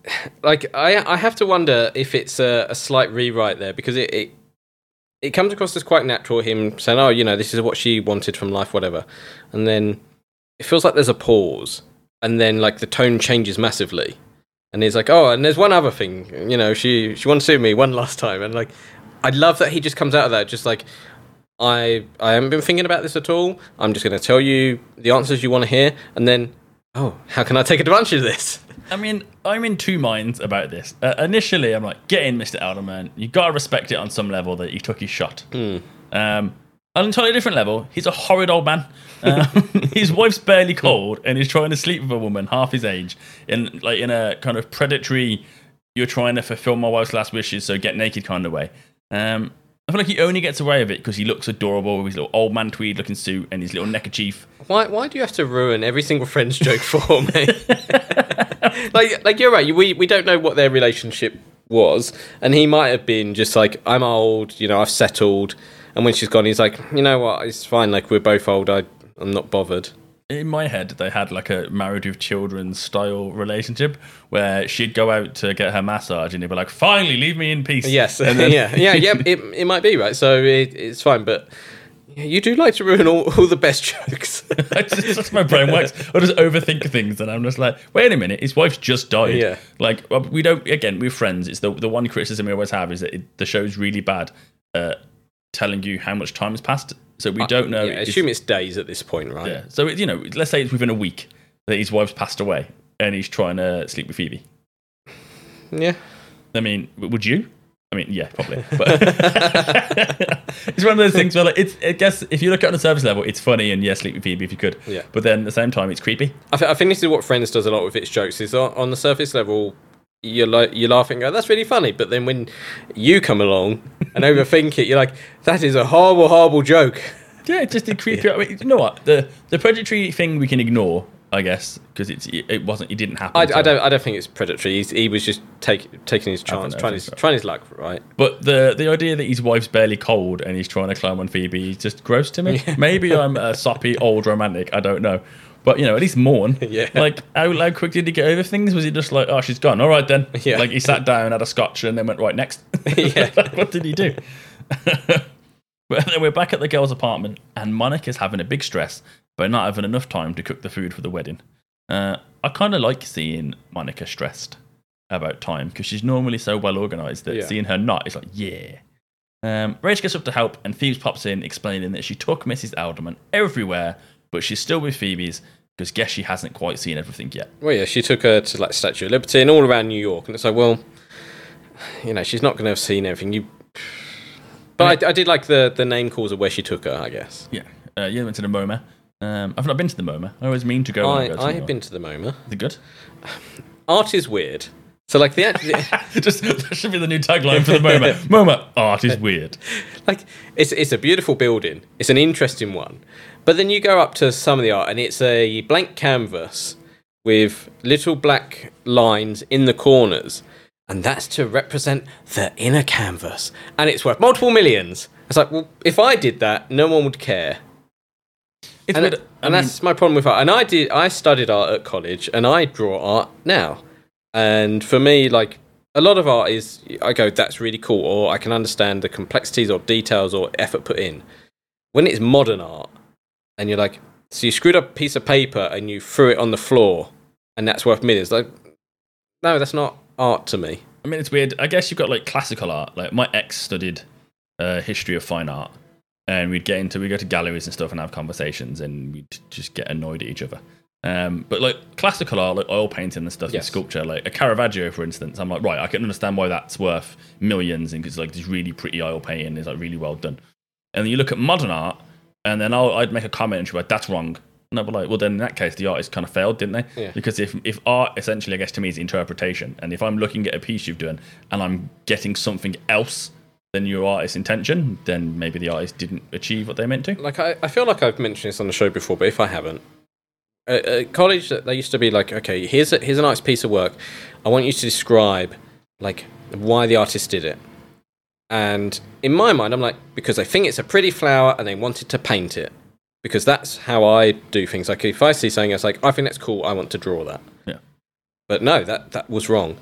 like I I have to wonder if it's a, a slight rewrite there because it, it it comes across as quite natural him saying oh you know this is what she wanted from life whatever. And then it feels like there's a pause and then like the tone changes massively. And he's like oh and there's one other thing you know she she wants to see me one last time. And like I love that he just comes out of that just like I I haven't been thinking about this at all. I'm just going to tell you the answers you want to hear. And then oh how can I take advantage of this I mean, I'm in two minds about this. Uh, initially, I'm like, get in, Mr. Adelman. you got to respect it on some level that he took his shot. Um, on an entirely different level, he's a horrid old man. Um, his wife's barely cold, and he's trying to sleep with a woman half his age in like in a kind of predatory. You're trying to fulfill my wife's last wishes, so get naked kind of way. Um, I feel like he only gets away with it because he looks adorable with his little old man tweed looking suit and his little neckerchief. Why why do you have to ruin every single friend's joke for me? like like you're right. We we don't know what their relationship was, and he might have been just like I'm old, you know, I've settled, and when she's gone, he's like, you know what, it's fine. Like we're both old. I I'm not bothered. In my head, they had like a married with children style relationship where she'd go out to get her massage and he'd be like, finally, leave me in peace. Yes, And then- yeah, yeah, yeah. It it might be right. So it, it's fine, but. You do like to ruin all, all the best jokes. Just, my brain works. I just overthink things, and I'm just like, wait a minute, his wife's just died. Yeah. Like we don't. Again, we're friends. It's the the one criticism we always have is that it, the show's really bad at telling you how much time has passed. So we don't know. Yeah, assume it's days at this point, right? Yeah. So it, you know, let's say it's within a week that his wife's passed away, and he's trying to sleep with Phoebe. Yeah. I mean, would you? I mean, yeah, probably. But it's one of those things where, like, it's. I guess if you look at it on a surface level, it's funny, and yeah, sleep with Phoebe if you could. Yeah. But then at the same time, it's creepy. I, th- I think this is what Friends does a lot with its jokes. Is on, on the surface level, you're like you're laughing, go, that's really funny. But then when you come along and overthink it, you're like, that is a horrible, horrible joke. Yeah, it just did creep you. I mean, you know what? The the predatory thing we can ignore I guess, because it's it wasn't it didn't happen. I, so- I don't. I don't think it's predatory. He's, he was just take, taking his chance, know, trying his so. trying his luck, right? But the the idea that his wife's barely cold and he's trying to climb on Phoebe is just gross to me. Maybe I'm a soppy old romantic. I don't know. But you know, at least mourn. Yeah. Like how, how quick did he get over things? Was he just like, oh, she's gone. All right then. Yeah. Like he sat down, had a scotch, and then went right next. Yeah. what did he do? but then we're back at the girl's apartment, and Monica's having a big stress but not having enough time to cook the food for the wedding. Uh, I kind of like seeing Monica stressed about time because she's normally so well organized that Yeah. seeing her not is like, yeah. Um, Rach gets up to help, and Phoebes pops in, explaining that she took Mrs. Adelman everywhere, but she's still with Phoebe's because guess she hasn't quite seen everything yet. Well, yeah, she took her to like Statue of Liberty and all around New York, and it's like, well, you know, she's not going to have seen everything. You, but I, I did like the the name calls of where she took her. I guess. Yeah, uh, you went to the MoMA. Um, I've not been to the MoMA. I always mean to go. I, go to I have been to the MoMA. Is it good? Art is weird. So like the, the Just that should be the new tagline for the MoMA. MoMA art is weird. like it's it's a beautiful building. It's an interesting one. But then you go up to some of the art and it's a blank canvas with little black lines in the corners. And that's to represent the inner canvas. And it's worth multiple millions. It's like, well, if I did that, no one would care. It's and it- and mean- that's my problem with art. And I did I studied art at college and I draw art now. And for me, like a lot of art is I go, that's really cool, or I can understand the complexities or details or effort put in. When it's modern art and you're like, so you screwed up a piece of paper and you threw it on the floor and that's worth millions. Like no, that's not art to me. I mean, it's weird. I guess you've got like classical art. Like my ex studied uh, history of fine art, and we'd get into we go to galleries and stuff and have conversations, and we'd just get annoyed at each other. Um, but like classical art, like oil painting and stuff, and sculpture, like a Caravaggio, for instance, I'm like, right, I can understand why that's worth millions, and because like this really pretty oil painting is like really well done. And then you look at modern art, and then I'll, I'd make a comment and she'd be like, that's wrong. And I'd be like, well, then in that case, the artist kind of failed, didn't they? Yeah. Because if, if art essentially, I guess, to me, is interpretation, and if I'm looking at a piece you've done and I'm getting something else than your artist's intention, then maybe the artist didn't achieve what they meant to. Like I, I feel like I've mentioned this on the show before, but if I haven't, at, at college they used to be like, okay, here's a, here's a nice piece of work. I want you to describe like why the artist did it. And in my mind, I'm like, because I think it's a pretty flower and they wanted to paint it. Because that's how I do things. Like if I see something, it's like, I think that's cool, I want to draw that. Yeah. But no, that, that was wrong.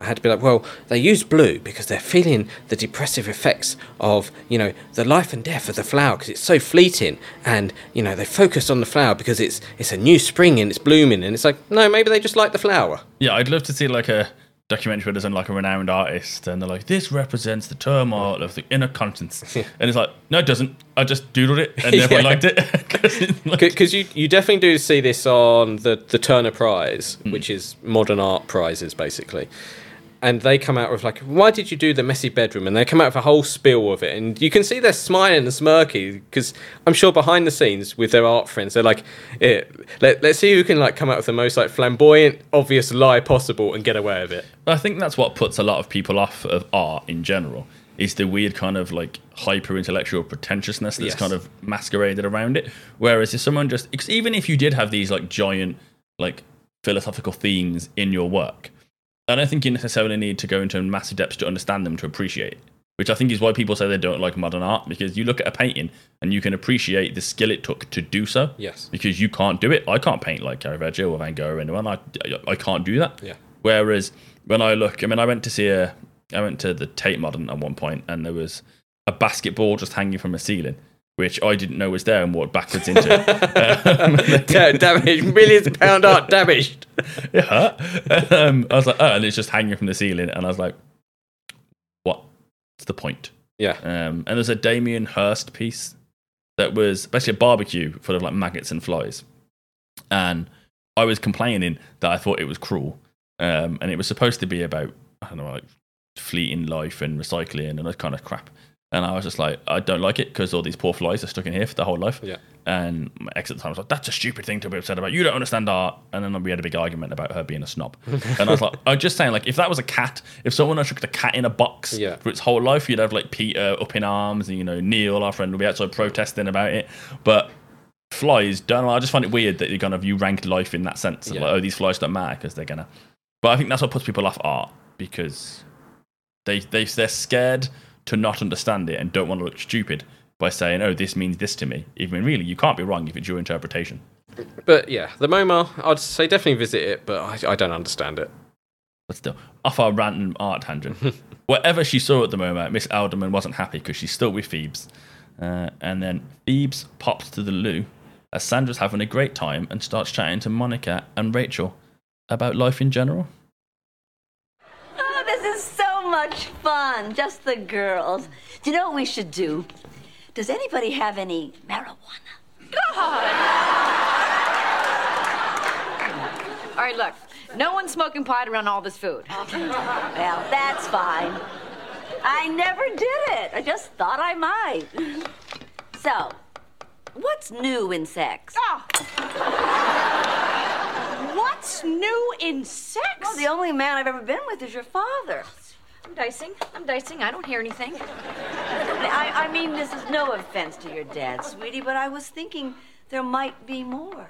I had to be like, well, they use blue because they're feeling the depressive effects of, you know, the life and death of the flower because it's so fleeting. And, you know, they focused on the flower because it's it's a new spring and it's blooming. And it's like, no, maybe they just like the flower. Yeah, I'd love to see like a documentary where there's like a renowned artist and they're like, this represents the turmoil of the inner conscience. and it's like, no, it doesn't. I just doodled it and everyone Yeah. liked it. 'Cause it's like- Because you, you definitely do see this on the, the Turner Prize, Hmm. which is modern art prizes, basically. And they come out with like, why did you do the messy bedroom? And they come out with a whole spiel of it, and you can see they're smiling and smirky because I'm sure behind the scenes with their art friends, they're like, eh, let, let's see who can like come out with the most like flamboyant, obvious lie possible and get away with it. I think that's what puts a lot of people off of art in general. Is the weird kind of like hyper intellectual pretentiousness that's Yes. kind of masqueraded around it. Whereas if someone just, even if you did have these like giant like philosophical themes in your work, I don't think you necessarily need to go into massive depths to understand them to appreciate. Which I think is why people say they don't like modern art because you look at a painting and you can appreciate the skill it took to do so. Yes. Because you can't do it. I can't paint like Caravaggio or Van Gogh or anyone. I, I can't do that. Yeah. Whereas when I look, I mean, I went to see a, I went to the Tate Modern at one point, and there was a basketball just hanging from a ceiling, which I didn't know was there and walked backwards into. um, damaged, millions of pound art damaged. yeah. Um, I was like, oh, and it's just hanging from the ceiling, and I was like, what's the point? Yeah. Um, and there's a Damien Hirst piece that was basically a barbecue full of like maggots and flies. And I was complaining that I thought it was cruel. Um, and it was supposed to be about, I don't know, like fleeting life and recycling and that kind of crap. And I was just like, I don't like it because all these poor flies are stuck in here for their whole life. Yeah. And my ex at the time was like, that's a stupid thing to be upset about. You don't understand art. And then we had a big argument about her being a snob. and I was like, I'm just saying, like, if that was a cat, if someone had took the cat in a box Yeah. for its whole life, you'd have like Peter up in arms and, you know, Neil, our friend, would be outside protesting about it. But flies don't. I just find it weird that you kind of you rank life in that sense. Yeah. like, oh, these flies don't matter because they're gonna. But I think that's what puts people off art because they they they're scared to not understand it and don't want to look stupid by saying, "Oh, this means this to me." Even when really, you can't be wrong if it's your interpretation. But yeah, the MoMA, I'd say definitely visit it, but I, I don't understand it. But still, off our random art tangent. Whatever she saw at the MoMA, Miss Adelman wasn't happy because she's still with Phoebes. Uh, and then Phoebes pops to the loo as Sandra's having a great time and starts chatting to Monica and Rachel about life in general. Much fun. Just the girls. Do you know what we should do? Does anybody have any marijuana? God! All right, look. No one's smoking pot around all this food. Well, that's fine. I never did it. I just thought I might. So, what's new in sex? Oh. What's new in sex? Well, the only man I've ever been with is your father. I'm dicing. I'm dicing. I don't hear anything. I, I mean, this is no offense to your dad, sweetie, but I was thinking there might be more.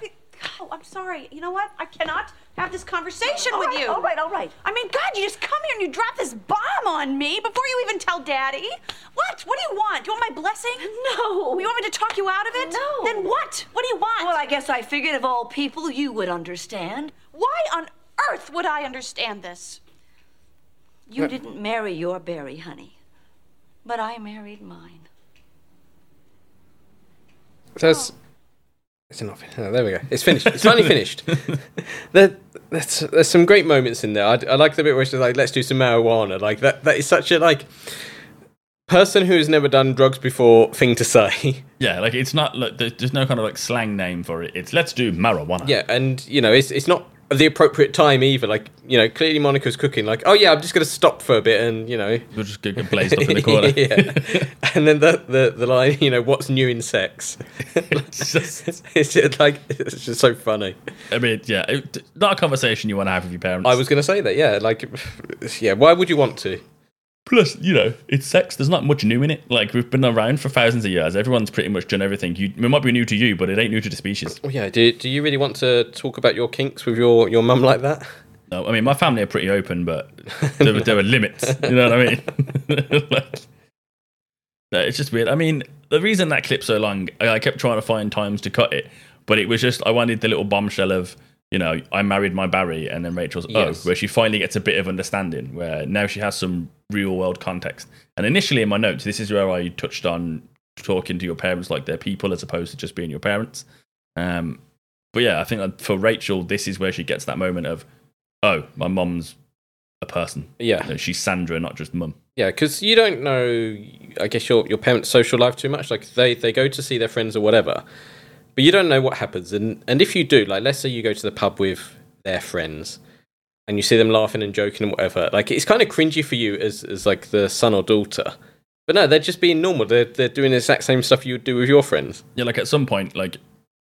Oh, I'm sorry. You know what? I cannot have this conversation All with right, you. all right, all right. I mean, God, you just come here and you drop this bomb on me before you even tell Daddy. What? What do you want? Do you want my blessing? No. You want me to talk you out of it? No. Then what? What do you want? Well, I guess I figured of all people you would understand. Why on earth would I understand this? You didn't marry your Barry, honey, but I married mine. There's. Oh. It's enough. Oh, there we go. It's finished. It's finally finished. there, there's, there's some great moments in there. I, I like the bit where she's like, "Let's do some marijuana." Like that. That is such a like person who's never done drugs before thing to say. Yeah, like it's not like there's, there's no kind of like slang name for it. It's let's do marijuana. Yeah, and you know, it's it's not the appropriate time either. Like you know, clearly Monica's cooking. Like, oh yeah, I'm just gonna stop for a bit, and you know, we'll just get blazed up in the corner. yeah, and then the, the the line, you know, what's new in sex? it's just, it's just like it's just so funny. I mean, yeah, it, not a conversation you want to have with your parents. I was gonna say that. Yeah, like, yeah. Why would you want to? Plus, you know, it's sex. There's not much new in it. Like we've been around for thousands of years. Everyone's pretty much done everything. You, it might be new to you, but it ain't new to the species. Well, yeah. Do do you really want to talk about your kinks with your your mum like that? No, I mean my family are pretty open, but there, were- there were limits. You know what I mean? like, no, it's just weird. I mean, the reason that clip's so long, I, I kept trying to find times to cut it, but it was just I wanted the little bombshell of you know I married my Barry, and then Rachel's oh, Yes. oh, where she finally gets a bit of understanding, where now she has some real world context. And initially in my notes, this is where I touched on talking to your parents like they're people as opposed to just being your parents. Um, but yeah, I think for Rachel, this is where she gets that moment of, oh, my mum's a person. Yeah. You know, she's Sandra, not just mum. Yeah, because you don't know, I guess your your parents' social life too much. Like they they go to see their friends or whatever, but you don't know what happens. And and if you do, like let's say you go to the pub with their friends, and you see them laughing and joking and whatever, like it's kind of cringy for you as as like the son or daughter. But no, they're just being normal. They're they're doing the exact same stuff you would do with your friends. Yeah, like at some point, like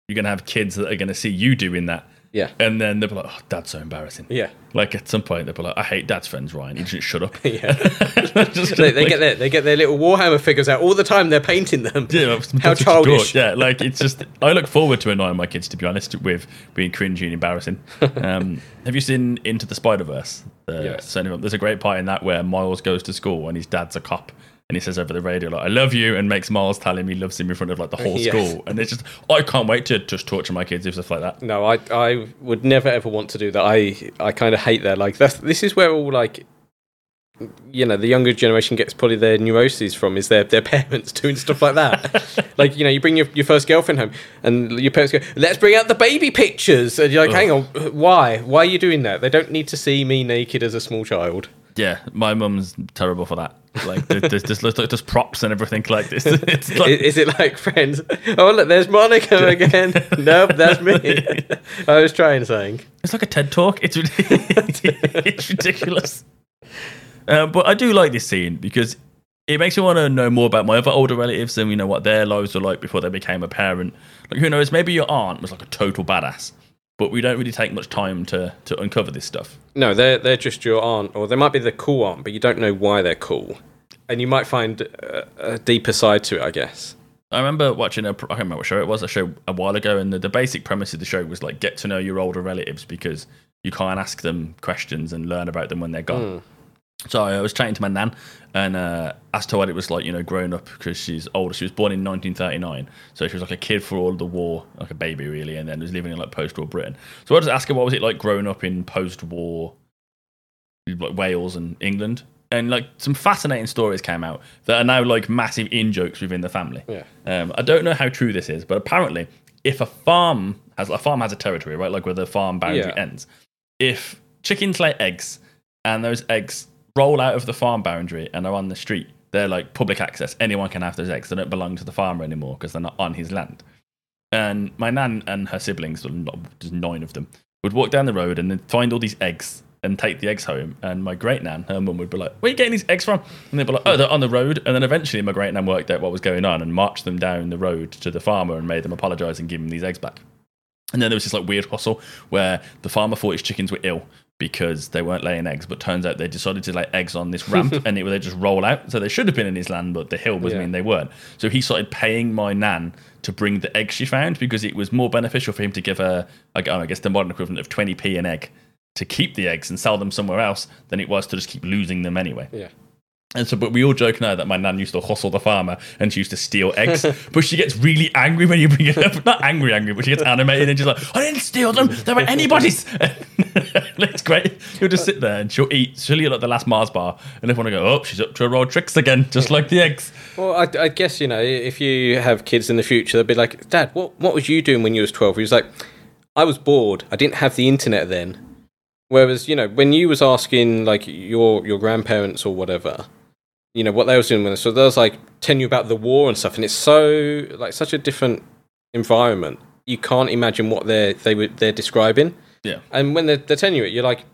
you're gonna have kids that are gonna see you doing that. Yeah. And then they'll be like, oh, dad's so embarrassing. Yeah. Like at some point, they'll be like, I hate dad's friends, Ryan. He doesn't shut up. Yeah. Just they, they like- get their they get their little Warhammer figures out all the time. They're painting them. Yeah, How you childish. Yeah, like it's just. I look forward to annoying my kids, to be honest, with being cringy and embarrassing. Um, have you seen Into the Spider Verse? Yes. So anyway, there's a great part in that where Miles goes to school and his dad's a cop. And he says over the radio, like, I love you, and makes Miles tell him he loves him in front of like the whole Yes. school. And it's just, I can't wait to just torture my kids with stuff like that. No, I I would never ever want to do that. I I kind of hate that. Like that's this is where all like you know the younger generation gets probably their neuroses from is their their parents doing stuff like that. like you know you bring your, your first girlfriend home and your parents go let's bring out the baby pictures and you're like hang on why why are you doing that? They don't need to see me naked as a small child. Yeah, my mum's terrible for that. Like, there's just, just props and everything like this. It's like, is, is it like friends? Oh look, there's Monica again. nope, that's me. I was trying saying. It's like a TED talk. It's it's ridiculous. Uh, but I do like this scene because it makes me want to know more about my other older relatives and you know what their lives were like before they became a parent. Like who knows? Maybe your aunt was like a total badass, but we don't really take much time to to uncover this stuff. No, they're they're just your aunt, or they might be the cool aunt, but you don't know why they're cool, and you might find a, a deeper side to it, I guess. I remember watching a, I can't remember what show it was, a show a while ago, and the, the basic premise of the show was like get to know your older relatives because you can't ask them questions and learn about them when they're gone. Hmm. So I was chatting to my nan and uh, asked her what it was like, you know, growing up because she's older. She was born in 1939, so she was like a kid for all of the war, like a baby really, and then was living in like post-war Britain. So I just asked her what was it like growing up in post-war like Wales and England, and like some fascinating stories came out that are now like massive in jokes within the family. Yeah. Um, I don't know how true this is, but apparently, if a farm has a farm has a territory, right, like where the farm boundary Yeah. ends, if chickens lay eggs and those eggs roll out of the farm boundary and are on the street, they're like public access. Anyone can have those eggs. They don't belong to the farmer anymore because they're not on his land. And my nan and her siblings, just nine of them, would walk down the road and then find all these eggs and take the eggs home. And my great nan, her mum, would be like, "Where are you getting these eggs from?" And they'd be like, "Oh, they're on the road." And then eventually, my great nan worked out what was going on and marched them down the road to the farmer and made them apologise and give him these eggs back. And then there was this like weird hustle where the farmer thought his chickens were ill because they weren't laying eggs, but turns out they decided to lay eggs on this ramp and it would they just roll out. So they should have been in his land, but the hill was Yeah. mean they weren't. So he started paying my nan to bring the eggs she found because it was more beneficial for him to give her, I gu- oh, I guess, the modern equivalent of 20p an egg to keep the eggs and sell them somewhere else than it was to just keep losing them anyway. Yeah. And so, but we all joke now that my nan used to hustle the farmer and she used to steal eggs. but she gets really angry when you bring it up. Not angry, angry, but she gets animated and she's like, I didn't steal them. They were anybody's. it's great. She'll just sit there and she'll eat. She'll eat like the last Mars bar. And everyone will go, oh, she's up to her old tricks again, just like the eggs. Well, I, I guess you know if you have kids in the future, they'll be like, "Dad, what what was you doing when you was 12? He was like, "I was bored. I didn't have the internet then." Whereas you know when you was asking like your your grandparents or whatever, you know what they was doing with when so they was like telling you about the war and stuff, and it's so like such a different environment. You can't imagine what they're they were they're describing. Yeah. And when they're, they're telling you it, you're like,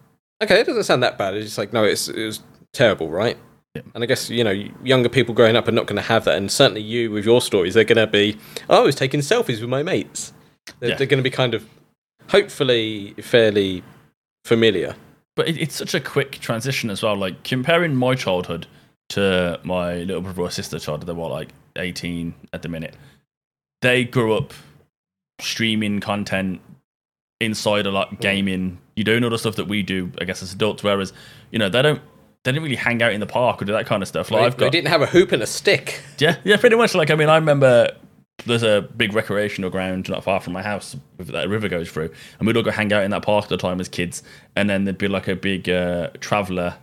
okay, it doesn't sound that bad. It's just like, no, it's it was terrible, right? Yeah. And I guess you know younger people growing up are not going to have that, and certainly you with your stories, they're going to be, oh, I was taking selfies with my mates. They're, Yeah. they're going to be kind of, hopefully, fairly familiar. But it, it's such a quick transition as well. Like comparing my childhood to my little brother or sister child. they were like 18 at the minute. They grew up streaming content inside a lot, gaming. You doing all the stuff that we do, I guess, as adults. Whereas, you know, they don't. They didn't really hang out in the park or do that kind of stuff. Like They- I've got, they didn't have a hoop and a stick. yeah, yeah, pretty much. Like, I mean, I remember there's a big recreational ground not far from my house that a river goes through, and we'd all go hang out in that park at the time as kids. And then there'd be like a big uh, traveller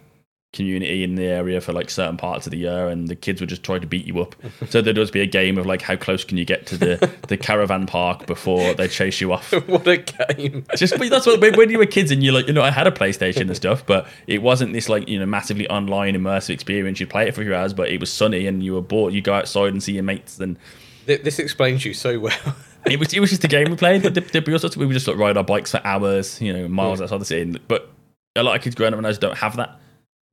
community in the area for like certain parts of the year, and the kids would just try to beat you up. so there'd always be a game of like how close can you get to the the caravan park before they chase you off. what a game! Just that's what when you were kids and you like you know I had a PlayStation and stuff, but it wasn't this like you know massively online immersive experience. You'd play it for a few hours, but it was sunny and you were bored. You go outside and see your mates, and Th- This explains you so well. it was it was just a game we played. But there'd be all sorts of- we would just like ride our bikes for hours, you know, miles Yeah. outside the city. But a lot of kids growing up nowadays don't have that,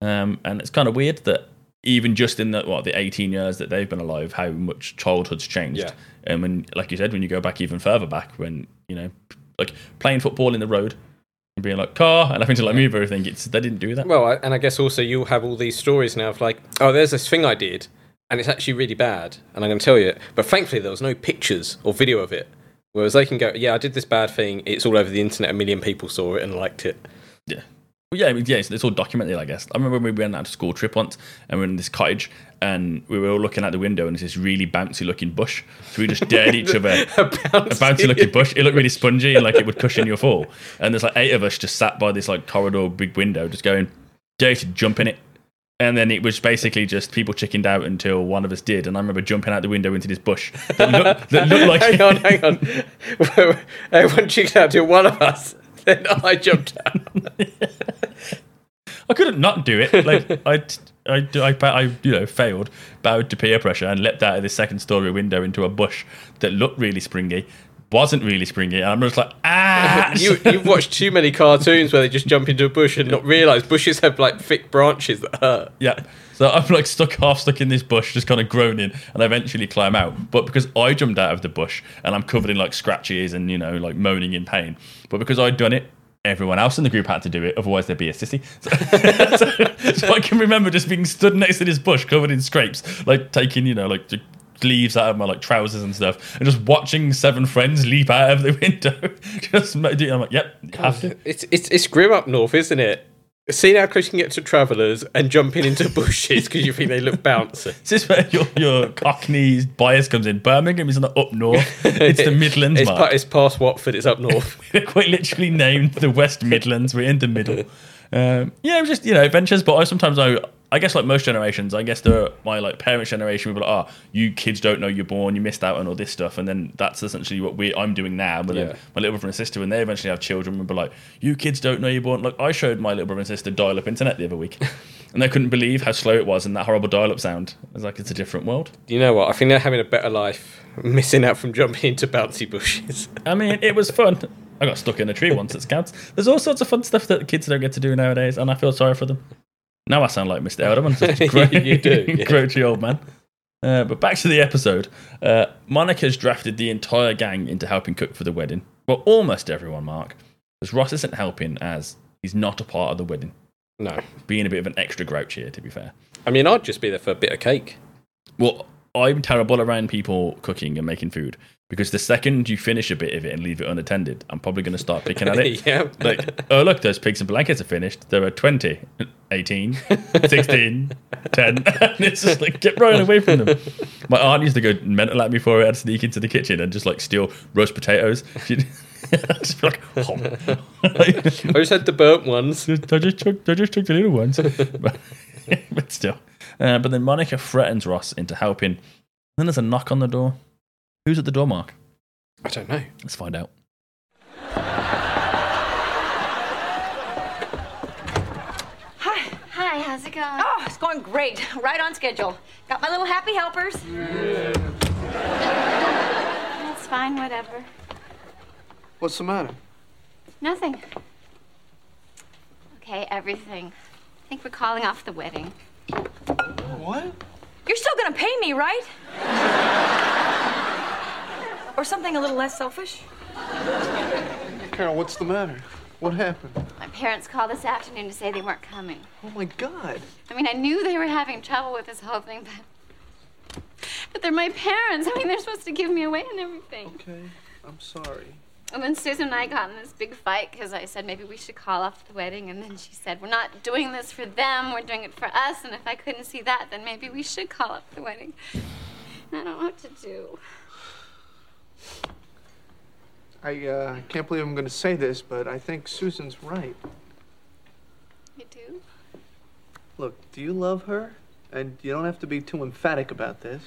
um, and it's kind of weird that even just in the what the 18 years that they've been alive, how much childhood's changed. Yeah. And when, like you said, when you go back even further back, when you know, like playing football in the road and being like car and having to like move everything, it's they didn't do that. Well, I- and I guess also you'll have all these stories now of like, oh, there's this thing I did, and it's actually really bad, and I'm going to tell you it. But thankfully, there was no pictures or video of it. Whereas they can go, yeah, I did this bad thing. It's all over the internet. A million people saw it and liked it. Yeah. Well, yeah, yeah, it's, it's all documented, I guess. I remember when we went out to school trip once and we were in this cottage and we were all looking out the window and it's this really bouncy looking bush. So we just dared each other a bouncy looking bush. It looked really spongy and like it would cushion your fall. And there's like eight of us just sat by this like corridor big window, just going, dare to jump in it. And then it was basically just people chickened out until one of us did. And I remember jumping out the window into this bush that looked, that looked like. hang on, hang on. Everyone chickened out to one of us. Then I jumped out. I couldn't not do it. Like I, I, I, I, you know, failed, bowed to peer pressure, and leapt out of the second story window into a bush that looked really springy, wasn't really springy, and I'm just like, ah. you, you've watched too many cartoons where they just jump into a bush and not realise bushes have like thick branches that hurt. Yeah. So I'm like stuck, half stuck in this bush, just kind of groaning, and I eventually climb out. But because I jumped out of the bush and I'm covered in like scratches and you know like moaning in pain, but because I'd done it, everyone else in the group had to do it. Otherwise, there'd be a sissy. So, so I can remember just being stood next to this bush covered in scrapes, like taking you know like. Leaves out of my like trousers and stuff, and just watching seven friends leap out of the window. just I'm like, yep, you have to. It's it's it's grim up north, isn't it? Seeing how close you can get to travellers and jumping into bushes because you think they look bouncy. This is this where your, your Cockney bias comes in? Birmingham is on the up north. It's the Midlands, It's, Mark. pa- it's past Watford. It's up north. We're quite literally named the West Midlands. We're in the middle. Um, yeah, it was just you know adventures. But I sometimes I, I guess like most generations, I guess the my like parents' generation would be like, oh, you kids don't know you're born, you missed out on all this stuff, and then that's essentially what we I'm doing now. But then my little brother and sister, when they eventually have children, would be like, you kids don't know you're born. Like I showed my little brother and sister dial-up internet the other week, and they couldn't believe how slow it was and that horrible dial-up sound. It's like, it's a different world. you know what? I think they're having a better life missing out from jumping into bouncy bushes. I mean, it was fun. I got stuck in a tree once. It counts. There's all sorts of fun stuff that kids don't get to do nowadays, and I feel sorry for them. Now I sound like Mr. Adelman, such a gro- You do, yeah. grouchy old man. Uh, but back to the episode. Uh, Monica's drafted the entire gang into helping cook for the wedding. Well, almost everyone, Mark. Because Ross isn't helping as he's not a part of the wedding. No. Being a bit of an extra grouch here, to be fair. I mean, I'd just be there for a bit of cake. Well, I'm terrible around people cooking and making food because the second you finish a bit of it and leave it unattended, I'm probably going to start picking at it. Yeah. Like, oh, look, those pigs and blankets are finished. There are 20, 18, 16, 10. And it's just like, get running away from them. My aunt used to go mental at me for it. I'd sneak into the kitchen and just like steal roast potatoes. She'd just be like, "Hom." I just had the burnt ones. I just took, I just took the little ones. but, but still. Uh, but then Monica threatens Ross into helping. then there's a knock on the door. Who's at the door, Mark? I don't know. Let's find out. Hi. Hi, how's it going? Oh, it's going great. Right on schedule. Got my little happy helpers. That's fine, whatever. What's the matter? Nothing. Okay, everything. I think we're calling off the wedding. What? You're still gonna pay me, right? Or something a little less selfish? Carol, what's the matter? What happened? My parents called this afternoon to say they weren't coming. Oh my god. I mean, I knew they were having trouble with this whole thing, but. But they're my parents. I mean, they're supposed to give me away and everything. Okay, I'm sorry. And then Susan and I got in this big fight because I said maybe we should call off the wedding. And then she said, We're not doing this for them, we're doing it for us. And if I couldn't see that, then maybe we should call off the wedding. And I don't know what to do. I uh, can't believe I'm going to say this, but I think Susan's right. You do? Look, do you love her? And you don't have to be too emphatic about this.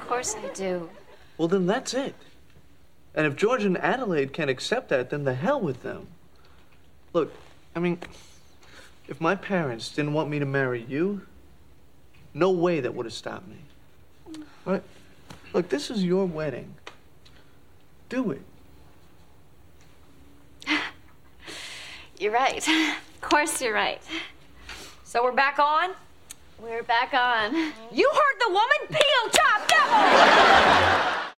Of course I do. Well, then that's it. And if George and Adelaide can't accept that, then the hell with them. Look, I mean, if my parents didn't want me to marry you, no way that would have stopped me. Right? Look, this is your wedding. Do it. You're right. Of course you're right. So we're back on? We're back on. You heard the woman? Peel, chop, double!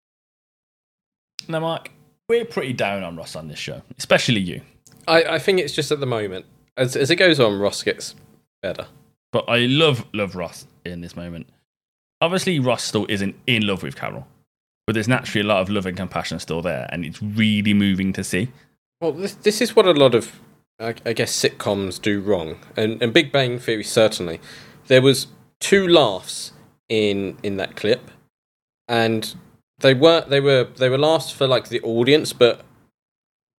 Now, Mark, we're pretty down on Ross on this show, especially you. I, I think it's just at the moment. As, as it goes on, Ross gets better. But I love love Ross in this moment. Obviously, Ross still isn't in love with Carol, but there's naturally a lot of love and compassion still there, and it's really moving to see. Well, this, this is what a lot of, I, I guess, sitcoms do wrong, and, and Big Bang Theory certainly. There was two laughs in in that clip, and they were they were they were laughs for like the audience, but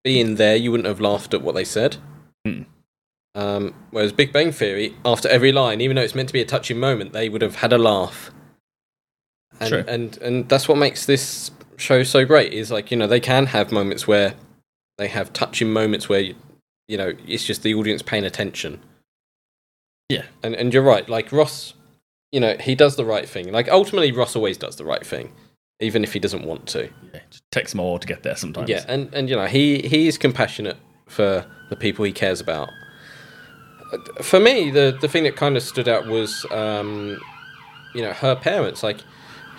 being there, you wouldn't have laughed at what they said. Hmm. Um, whereas Big Bang Theory, after every line, even though it's meant to be a touching moment, they would have had a laugh. And, True. and and that's what makes this show so great. Is like you know they can have moments where they have touching moments where you, you know it's just the audience paying attention. Yeah. And and you're right. Like Ross, you know he does the right thing. Like ultimately, Ross always does the right thing, even if he doesn't want to. Yeah, it takes more to get there sometimes. Yeah, and and you know he he is compassionate for the people he cares about. For me, the the thing that kind of stood out was, um, you know, her parents. Like,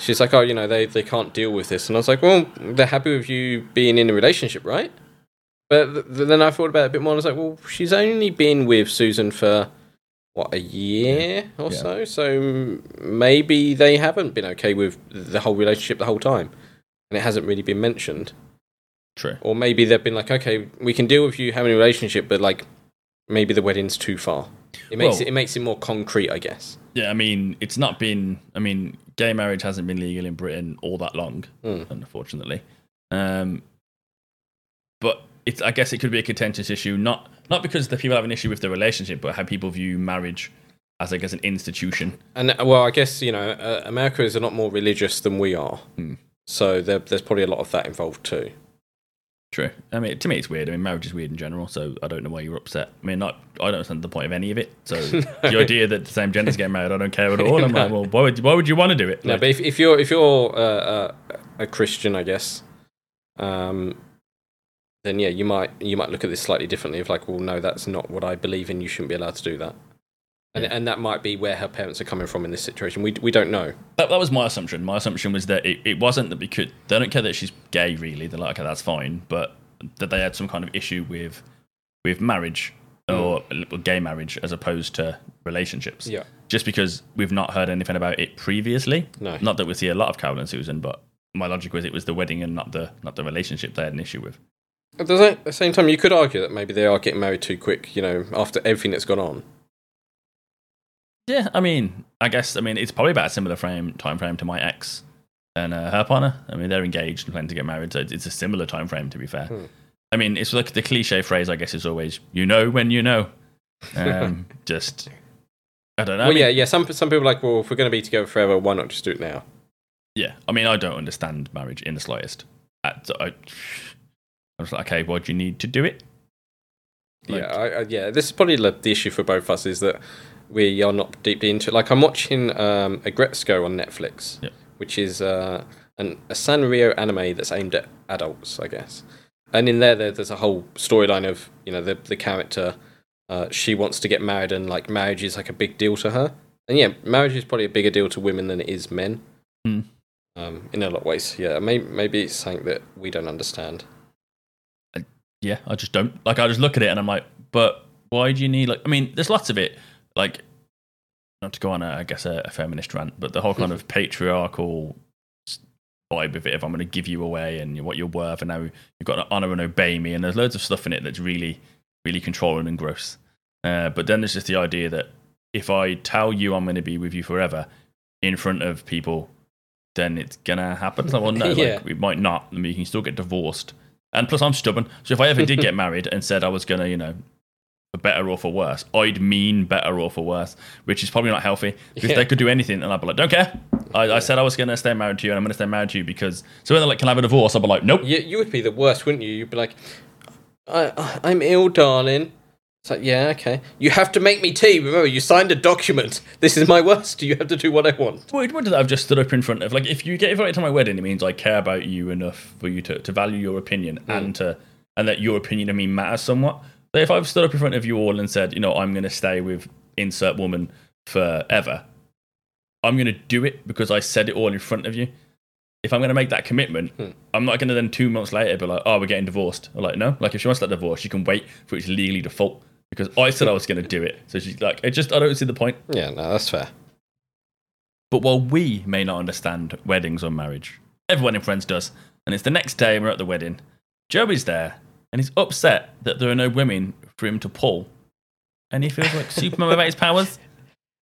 she's like, oh, you know, they they can't deal with this, and I was like, well, they're happy with you being in a relationship, right? But th- then I thought about it a bit more. and I was like, well, she's only been with Susan for what a year or Yeah. so. So maybe they haven't been okay with the whole relationship the whole time, and it hasn't really been mentioned. True. Or maybe they've been like, okay, we can deal with you having a relationship, but like maybe the wedding's too far. It makes Well- it, it makes it more concrete, I guess. Yeah, I mean, it's not been. I mean, gay marriage hasn't been legal in Britain all that long, Hmm. unfortunately. Um, but it's. I guess it could be a contentious issue, not not because the people have an issue with the relationship, but how people view marriage as, I as an institution. And uh, well, I guess you know, uh, America is a lot more religious than we are, Hmm. so there, there's probably a lot of that involved too. True. I mean, to me, it's weird. I mean, marriage is weird in general, so I don't know why you're upset. I mean, not. I don't understand the point of any of it. So the idea that the same gender's getting married, I don't care at all. I'm like, well, why would why would you want to do it? No, Like, but if, if you're if you're uh, a Christian, I guess, um, then yeah, you might you might look at this slightly differently. Of like, well, no, that's not what I believe in. You shouldn't be allowed to do that. And and that might be where her parents are coming from in this situation. We we don't know. That, that was my assumption. My assumption was that it, it wasn't that we could. They don't care that she's gay, really. They're like, okay, that's fine, but that they had some kind of issue with with marriage hmm. or gay marriage as opposed to relationships. Yeah. Just because we've not heard anything about it previously. No. Not that we see a lot of Carol and Susan, but my logic was it was the wedding and not the not the relationship they had an issue with. At the same time, you could argue that maybe they are getting married too quick. You know, after everything that's gone on. Yeah, I mean, I guess I mean it's probably about a similar frame time frame to my ex and uh, her partner. I mean, they're engaged and planning to get married, so it's, a similar time frame. To be fair, Hmm. I mean, it's like the cliche phrase. I guess is always "you know when you know." Um, just I don't know. I mean, yeah, yeah. Some some people are like, well, if we're going to be together forever, why not just do it now? yeah. I mean, I don't understand marriage in the slightest. I, I, I was like, okay, why do you need to do it? Like- yeah, I, I, yeah. This is probably the the issue for both of us is that we are not deeply into it. Like I'm watching um, Aggretsuko on Netflix, Yep. which is uh, an, a Sanrio anime that's aimed at adults, I guess. And in there, there there's a whole storyline of you know the the character. Uh, she wants to get married, and like marriage is like a big deal to her. And yeah, marriage is probably a bigger deal to women than it is men. Hmm. Um, in a lot of ways, yeah. Maybe maybe it's something that we don't understand. yeah, I just don't. Like, I just look at it and I'm like, but why do you need, like, I mean, there's lots of it. Like, not to go on, a, I guess, a, a feminist rant, but the whole kind of patriarchal vibe of it, if I'm going to give you away and what you're worth, and now you've got to honor and obey me, and there's loads of stuff in it that's really, really controlling and gross. Uh, but then there's just the idea that if I tell you I'm going to be with you forever in front of people, then it's gonna happen. So, well, no, Yeah. like, we might not. I mean, you can still get divorced. And plus, I'm stubborn. So if I ever did get married and said I was gonna, you know, for better or for worse, I'd mean better or for worse, which is probably not healthy because Yeah. they could do anything, and I'd be like, don't care. I, I said I was gonna stay married to you, and I'm gonna stay married to you because. So when they're like, can I have a divorce? I'd be like, nope. You, you would be the worst, wouldn't you? You'd be like, I, I'm ill, darling. It's like, yeah, okay. You have to make me tea. Remember, you signed a document. This is my worst. You have to do what I want. What, what did I've just stood up in front of? Like, if you get invited to my wedding, it means I care about you enough for you to, to value your opinion mm. and to and that your opinion of me matters somewhat. If I've stood up in front of you all and said, you know, I'm going to stay with insert woman forever, I'm going to do it because I said it all in front of you. If I'm going to make that commitment, hmm. I'm not going to then two months later be like, oh, we're getting divorced. I'm like, no. Like, if she wants that divorce, she can wait for it to legally default because I said I was going to do it. So she's like, it just, I don't see the point. Yeah, no, that's fair. But while we may not understand weddings or marriage, everyone in Friends does. And it's the next day and we're at the wedding. Joey's there and he's upset that there are no women for him to pull. And he feels like Superman without his powers.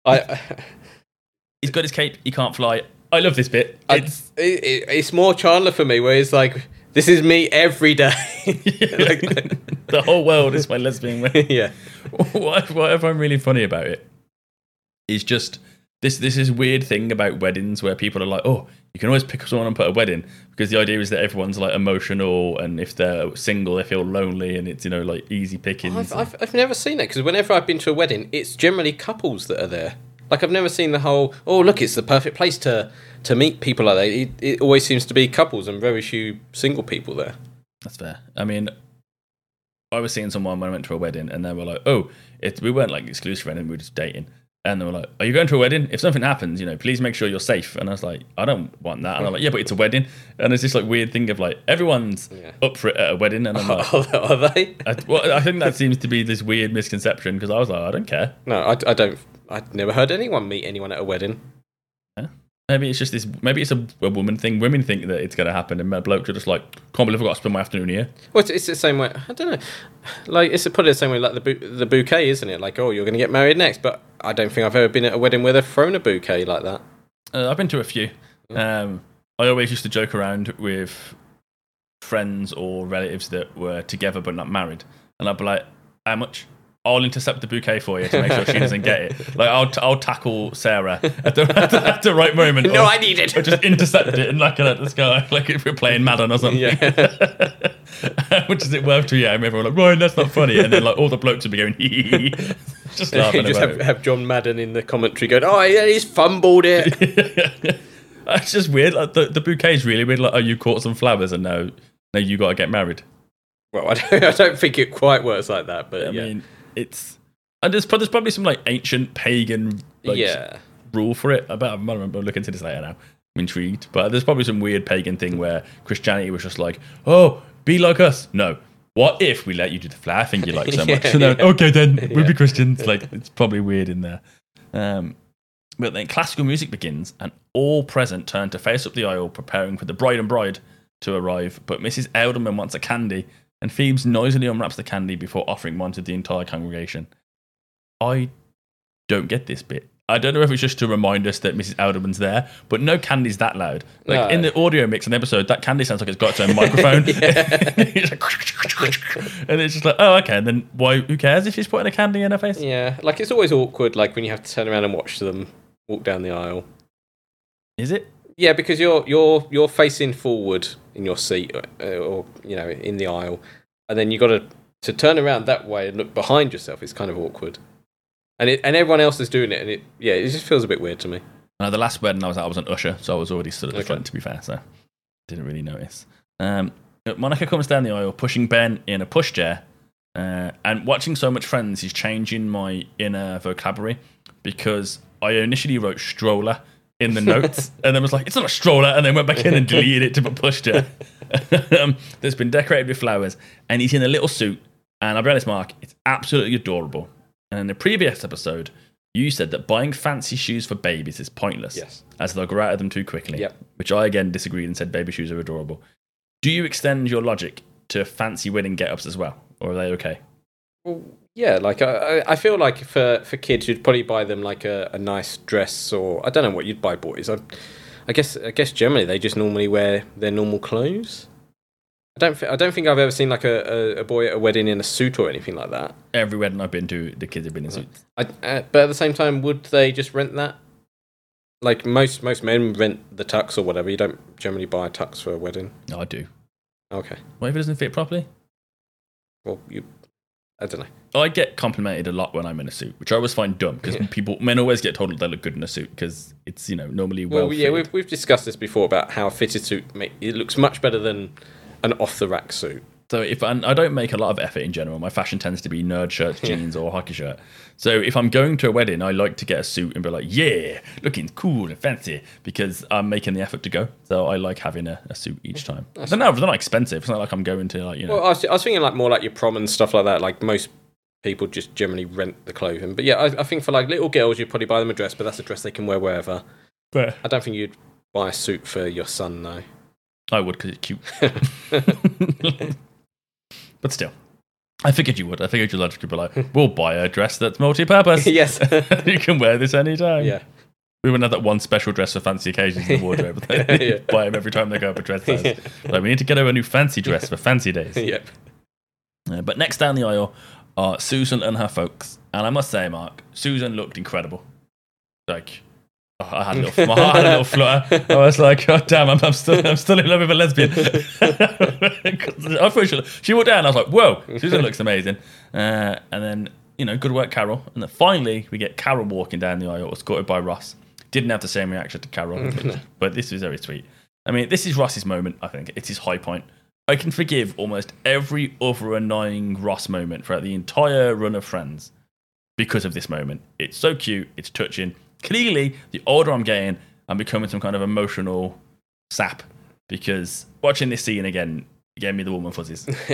I, He's got his cape, he can't fly. I love this bit. It's it, it, it's more Chandler for me, where it's like, this is me every day. Like- the whole world is my lesbian wedding. yeah. what, what I'm really funny about it is just this this is weird thing about weddings where people are like, oh, you can always pick someone and put a wedding because the idea is that everyone's like emotional and if they're single they feel lonely and it's you know like easy pickings. I've, I've, I've never seen that because whenever I've been to a wedding, it's generally couples that are there. Like I've never seen the whole. Oh, look, it's the perfect place to to meet people like that. It, it always seems to be couples and very few single people there. That's fair. I mean, I was seeing someone when I went to a wedding and they were like, oh, it, we weren't like exclusive and we were just dating. And they were like, "Are you going to a wedding? If something happens, you know, please make sure you're safe." And I was like, "I don't want that." And I'm like, "Yeah, but it's a wedding." And there's this like weird thing of like everyone's up for it at a wedding, and I'm like, "Are they?" I, well, I think that seems to be this weird misconception because I was like, "I don't care." No, I, I don't. I'd never heard anyone meet anyone at a wedding. Maybe it's just this. Maybe it's a, a woman thing. Women think that it's going to happen, and blokes are just like, "Can't believe I got to spend my afternoon here." Well, it's, it's the same way. I don't know. Like it's a put it the same way, like the bu- the bouquet, isn't it? Like, oh, you're going to get married next, but I don't think I've ever been at a wedding where they've thrown a bouquet like that. Uh, I've been to a few. Um, I always used to joke around with friends or relatives that were together but not married, and I'd be like, "How much?" I'll intercept the bouquet for you to make sure she doesn't get it. Like I'll, t- I'll tackle Sarah at the, at the, at the right moment. No, or- I need it. Or just intercept it and knock it at the sky, like if we're playing Madden or something. Yeah. Which is it worth to you? And everyone like, Ryan, that's not funny. And then like all the blokes would be going, hee just laughing just about have, have John Madden in the commentary going, "Oh, yeah, he's fumbled it." It's just weird. Like the, the bouquet is really weird. Like, oh, you caught some flowers and now, now you got to get married. well, I don't, I don't think it quite works like that, but I yeah. mean, it's and there's, there's probably some like ancient pagan like, Yeah. rule for it. I bet I might remember looking into this later now. I'm intrigued, but there's probably some weird pagan thing where Christianity was just like, oh, be like us. No. What if we let you do the flower thing you like so much? Yeah, So then, yeah. okay, then we'll Yeah. be Christians. Like it's probably weird in there. Um, but then classical music begins, and all present turn to face up the aisle, preparing for the bride and bride to arrive. But Mrs. Adelman wants a candy, and Phoebes noisily unwraps the candy before offering one to the entire congregation. I don't get this bit. I don't know if it's just to remind us that Mrs. Adelman's there, but no candy's that loud. Like No. in the audio mix in the episode, that candy sounds like it's got its own microphone. It's like and it's just like, oh, okay. And then why? Who cares if she's putting a candy in her face? Yeah, like it's always awkward, like when you have to turn around and watch them walk down the aisle. Is it? Yeah, because you're you're you're facing forward in your seat, uh, or you know, in the aisle, and then you got to to turn around that way and look behind yourself. It's kind of awkward, and it and everyone else is doing it, and it yeah, it just feels a bit weird to me. Uh, the last wedding I was at, I was an usher, so I was already stood at the Okay. front, to be fair, so didn't really notice. Um, Monica comes down the aisle, pushing Ben in a pushchair, uh, and watching so much Friends is changing my inner vocabulary because I initially wrote stroller in the notes, and then was like, it's not a stroller, and then went back in and deleted it to put pushchair. um, that's been decorated with flowers, and he's in a little suit, and I'll be honest, Mark, it's absolutely adorable. And in the previous episode, you said that buying fancy shoes for babies is pointless. Yes. As they'll grow out of them too quickly. Yep. Which I again disagreed and said baby shoes are adorable. Do you extend your logic to fancy wedding get ups as well? Or are they okay? Well, yeah, like I, I- feel like for for kids, you'd probably buy them like a, a nice dress, or I don't know what you'd buy boys. I, I guess I guess generally they just normally wear their normal clothes. I don't thi- I don't think I've ever seen like a, a, a boy at a wedding in a suit or anything like that. Every wedding I've been to, the kids have been in suits. I, uh, but at the same time, would they just rent that? Like most most men rent the tux or whatever. You don't generally buy a tux for a wedding. No, I do. Okay. What if it doesn't fit properly? Well, you. I don't know. I get complimented a lot when I'm in a suit, which I always find dumb because people, men always get told they look good in a suit because it's, you know, normally well, Well, yeah, we've, we've discussed this before about how a fitted suit make, it looks much better than an off the rack suit. So if and I don't make a lot of effort in general, my fashion tends to be nerd shirts, jeans, or hockey shirt. So if I'm going to a wedding, I like to get a suit and be like, yeah, looking cool and fancy because I'm making the effort to go. So I like having a, a suit each time. They're not, they're not expensive. It's not like I'm going to like you know. Well, I was, I was thinking like more like your prom and stuff like that. Like most people just generally rent the clothing. But yeah, I, I think for like little girls, you'd probably buy them a dress, but that's a dress they can wear wherever. But I don't think you'd buy a suit for your son though. I would because it's cute. but still, I figured you would. I figured your logic would be like, we'll buy a dress that's multi-purpose. yes, you can wear this anytime. Yeah. We wouldn't have that one special dress for fancy occasions in the wardrobe. Yeah. buy them every time they go up a dress size. Yeah. Like, we need to get her a new fancy dress for fancy days. yep. Uh, but next down the aisle are Susan and her folks. And I must say, Mark, Susan looked incredible. Like, I had a little, my heart had a little flutter. I was like, God damn, I'm, I'm still, I'm still in love with a lesbian. I thought she, she walked down. I was like, whoa, Susan looks amazing. Uh, and then, you know, good work, Carol. And then finally, we get Carol walking down the aisle, escorted by Ross. Didn't have the same reaction to Carol, but this was very sweet. I mean, this is Ross's moment, I think. It's his high point. I can forgive almost every other annoying Ross moment throughout the entire run of Friends. because of this moment. It's so cute. It's touching. Clearly, the older I'm getting, I'm becoming some kind of emotional sap because watching this scene again gave me the woman fuzzies.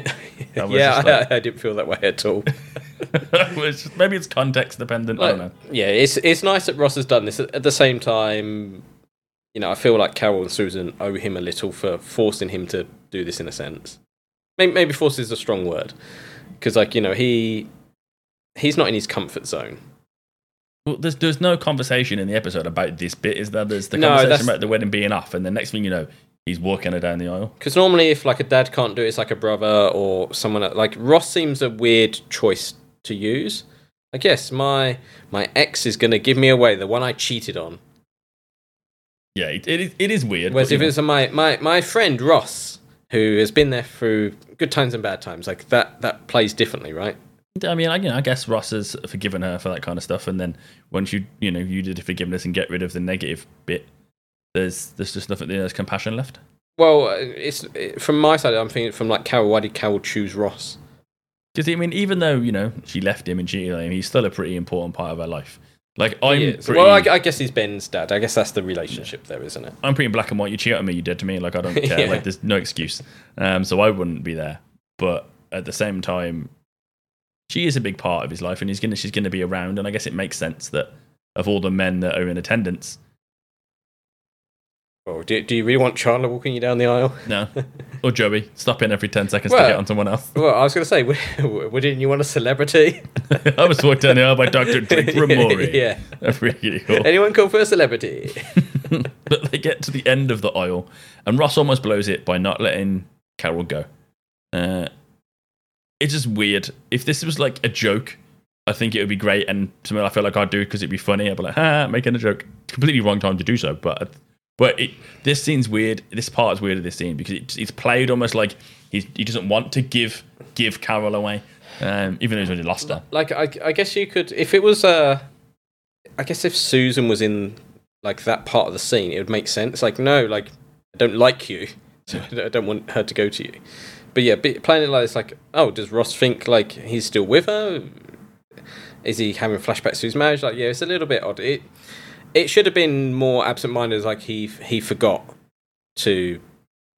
I yeah, like- I, I didn't feel that way at all. just- maybe it's context dependent. I don't know. yeah, it's it's nice that Ross has done this. At the same time, you know, I feel like Carol and Susan owe him a little for forcing him to do this in a sense. Maybe, maybe force is a strong word, because like you know he he's not in his comfort zone. Well, there's there's no conversation in the episode about this bit, is there? There's the No, conversation that's- about the wedding being off, and the next thing you know, he's walking her down the aisle. Because normally, if like a dad can't do it, it's like a brother or someone that- like Ross seems a weird choice to use. I guess my my ex is gonna give me away, the one I cheated on. Yeah, it, it, is, it is weird. Whereas if it's my, my my friend Ross, who has been there through good times and bad times, like that that plays differently, right? I mean, I, you know, I guess Ross has forgiven her for that kind of stuff, and then once you you know you did the forgiveness and get rid of the negative bit, there's there's just nothing there, there's compassion left. Well, uh, it's it, from my side. I'm thinking from like Carol. Why did Carol choose Ross? Because I mean, even though you know she left him and cheated on him, he's still a pretty important part of her life. Like I'm, pretty, well, I, I guess he's Ben's dad. I guess that's the relationship there, isn't it? I'm pretty black and white. You cheat on me, you dead to me. Like I don't care. Yeah. Like there's no excuse. Um, so I wouldn't be there. But at the same time, she is a big part of his life, and he's gonna she's gonna be around. And I guess it makes sense that of all the men that are in attendance, Well, do, do you really want Chandler walking you down the aisle? no, or Joey, stop in every ten seconds to get on someone else. Well, I was going to say, wouldn't you want a celebrity? I was walked down the aisle by Doctor Drake Ramoray. Yeah. Really cool. Anyone call for a celebrity? but they get to the end of the aisle, and Ross almost blows it by not letting Carol go. Uh, it's just weird. If this was like a joke, I think it would be great, and something I feel like I'd do it because it'd be funny. I'd be like, "Ha, making a joke." Completely wrong time to do so, but but it, this scene's weird. This part is weird of this scene because it, it's played almost like he's, he doesn't want to give give Carol away, um, even though he's already lost her. like, I, I guess you could, if it was, uh, I guess if Susan was in like that part of the scene, it would make sense. Like, no, like, I don't like you, so I don't want her to go to you. But yeah, but playing it like it's like, oh, does Ross think like he's still with her? Is he having flashbacks to his marriage? Like, yeah, it's a little bit odd. It it should have been more absent-minded. Like he he forgot to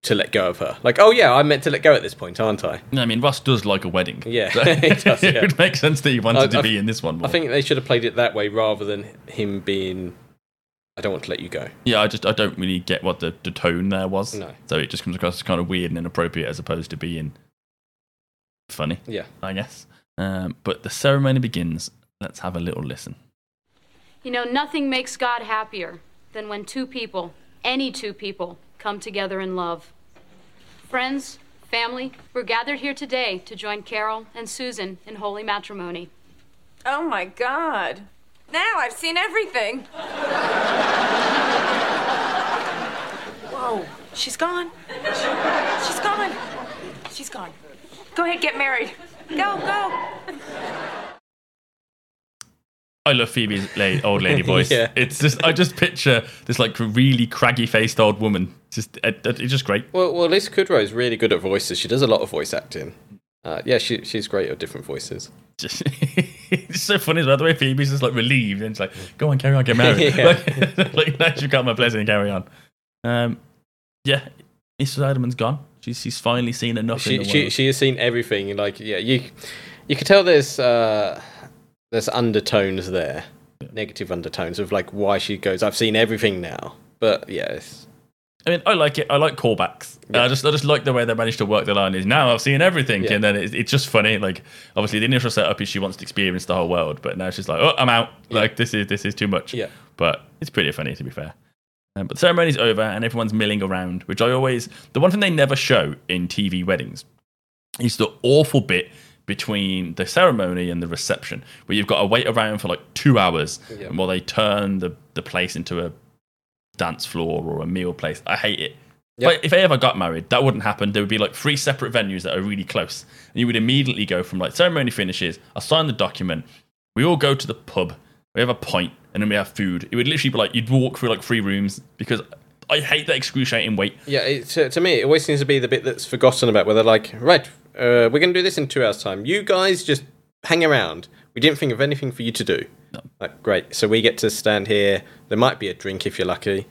to let go of her. Like, oh yeah, I meant to let go at this point, aren't I? No, I mean, Ross does like a wedding. Yeah, So he does, it yeah. would make sense that he wanted I- to I- be in this one. More. I think they should have played it that way rather than him being. I don't want to let you go. Yeah, I just I don't really get what the, the tone there was. No. So it just comes across as kind of weird and inappropriate as opposed to being funny. Yeah. I guess. Um, but the ceremony begins. Let's have a little listen. You know, nothing makes God happier than when two people, any two people, come together in love. Friends, family, we're gathered here today to join Carol and Susan in holy matrimony. Oh my God. Now I've seen everything. Whoa, she's gone. She's gone. She's gone. Go ahead, get married. Go, go. I love Phoebe's la- old lady voice. Yeah. It's just I just picture this like really craggy faced old woman. Just it, it- it's just great. Well, well, Lisa Kudrow is really good at voices. She does a lot of voice acting. Uh, yeah, she she's great at different voices. Just it's so funny as well. The way Phoebe's just like relieved and it's like, go on, carry on, get married. Yeah. Like, like now you've got my blessing, carry on. Um, yeah, Mrs. Adelman's gone. She's she's finally seen enough in She the she she has seen everything. Like yeah, you you can tell there's uh, there's undertones there, negative undertones of like why she goes. I've seen everything now. But yeah, it's, I mean, I like it. I like callbacks. I just, I just like the way they managed to work the line. Is now I've seen everything, Yeah. and then it's, it's just funny. Like, obviously, the initial setup is she wants to experience the whole world, but now she's like, oh, I'm out. Like, this is this is too much. Yeah. But it's pretty funny to be fair. Um, but the ceremony's over, and everyone's milling around, which I always the one thing they never show in TV weddings is the awful bit between the ceremony and the reception, where you've got to wait around for like two hours Yeah. while they turn the, the place into a dance floor or a meal place. I hate it. Yep. But if I ever got married, that wouldn't happen. There would be like three separate venues that are really close. And you would immediately go from like ceremony finishes, I sign the document, we all go to the pub, we have a pint, and then we have food. It would literally be like you'd walk through like three rooms because I hate that excruciating wait. yeah. It, to, to me, it always seems to be the bit that's forgotten about. Where they're like, right, uh, we're gonna do this in two hours' time. You guys just hang around. We didn't think of anything for you to do. Like, great. So we get to stand here. There might be a drink if you're lucky,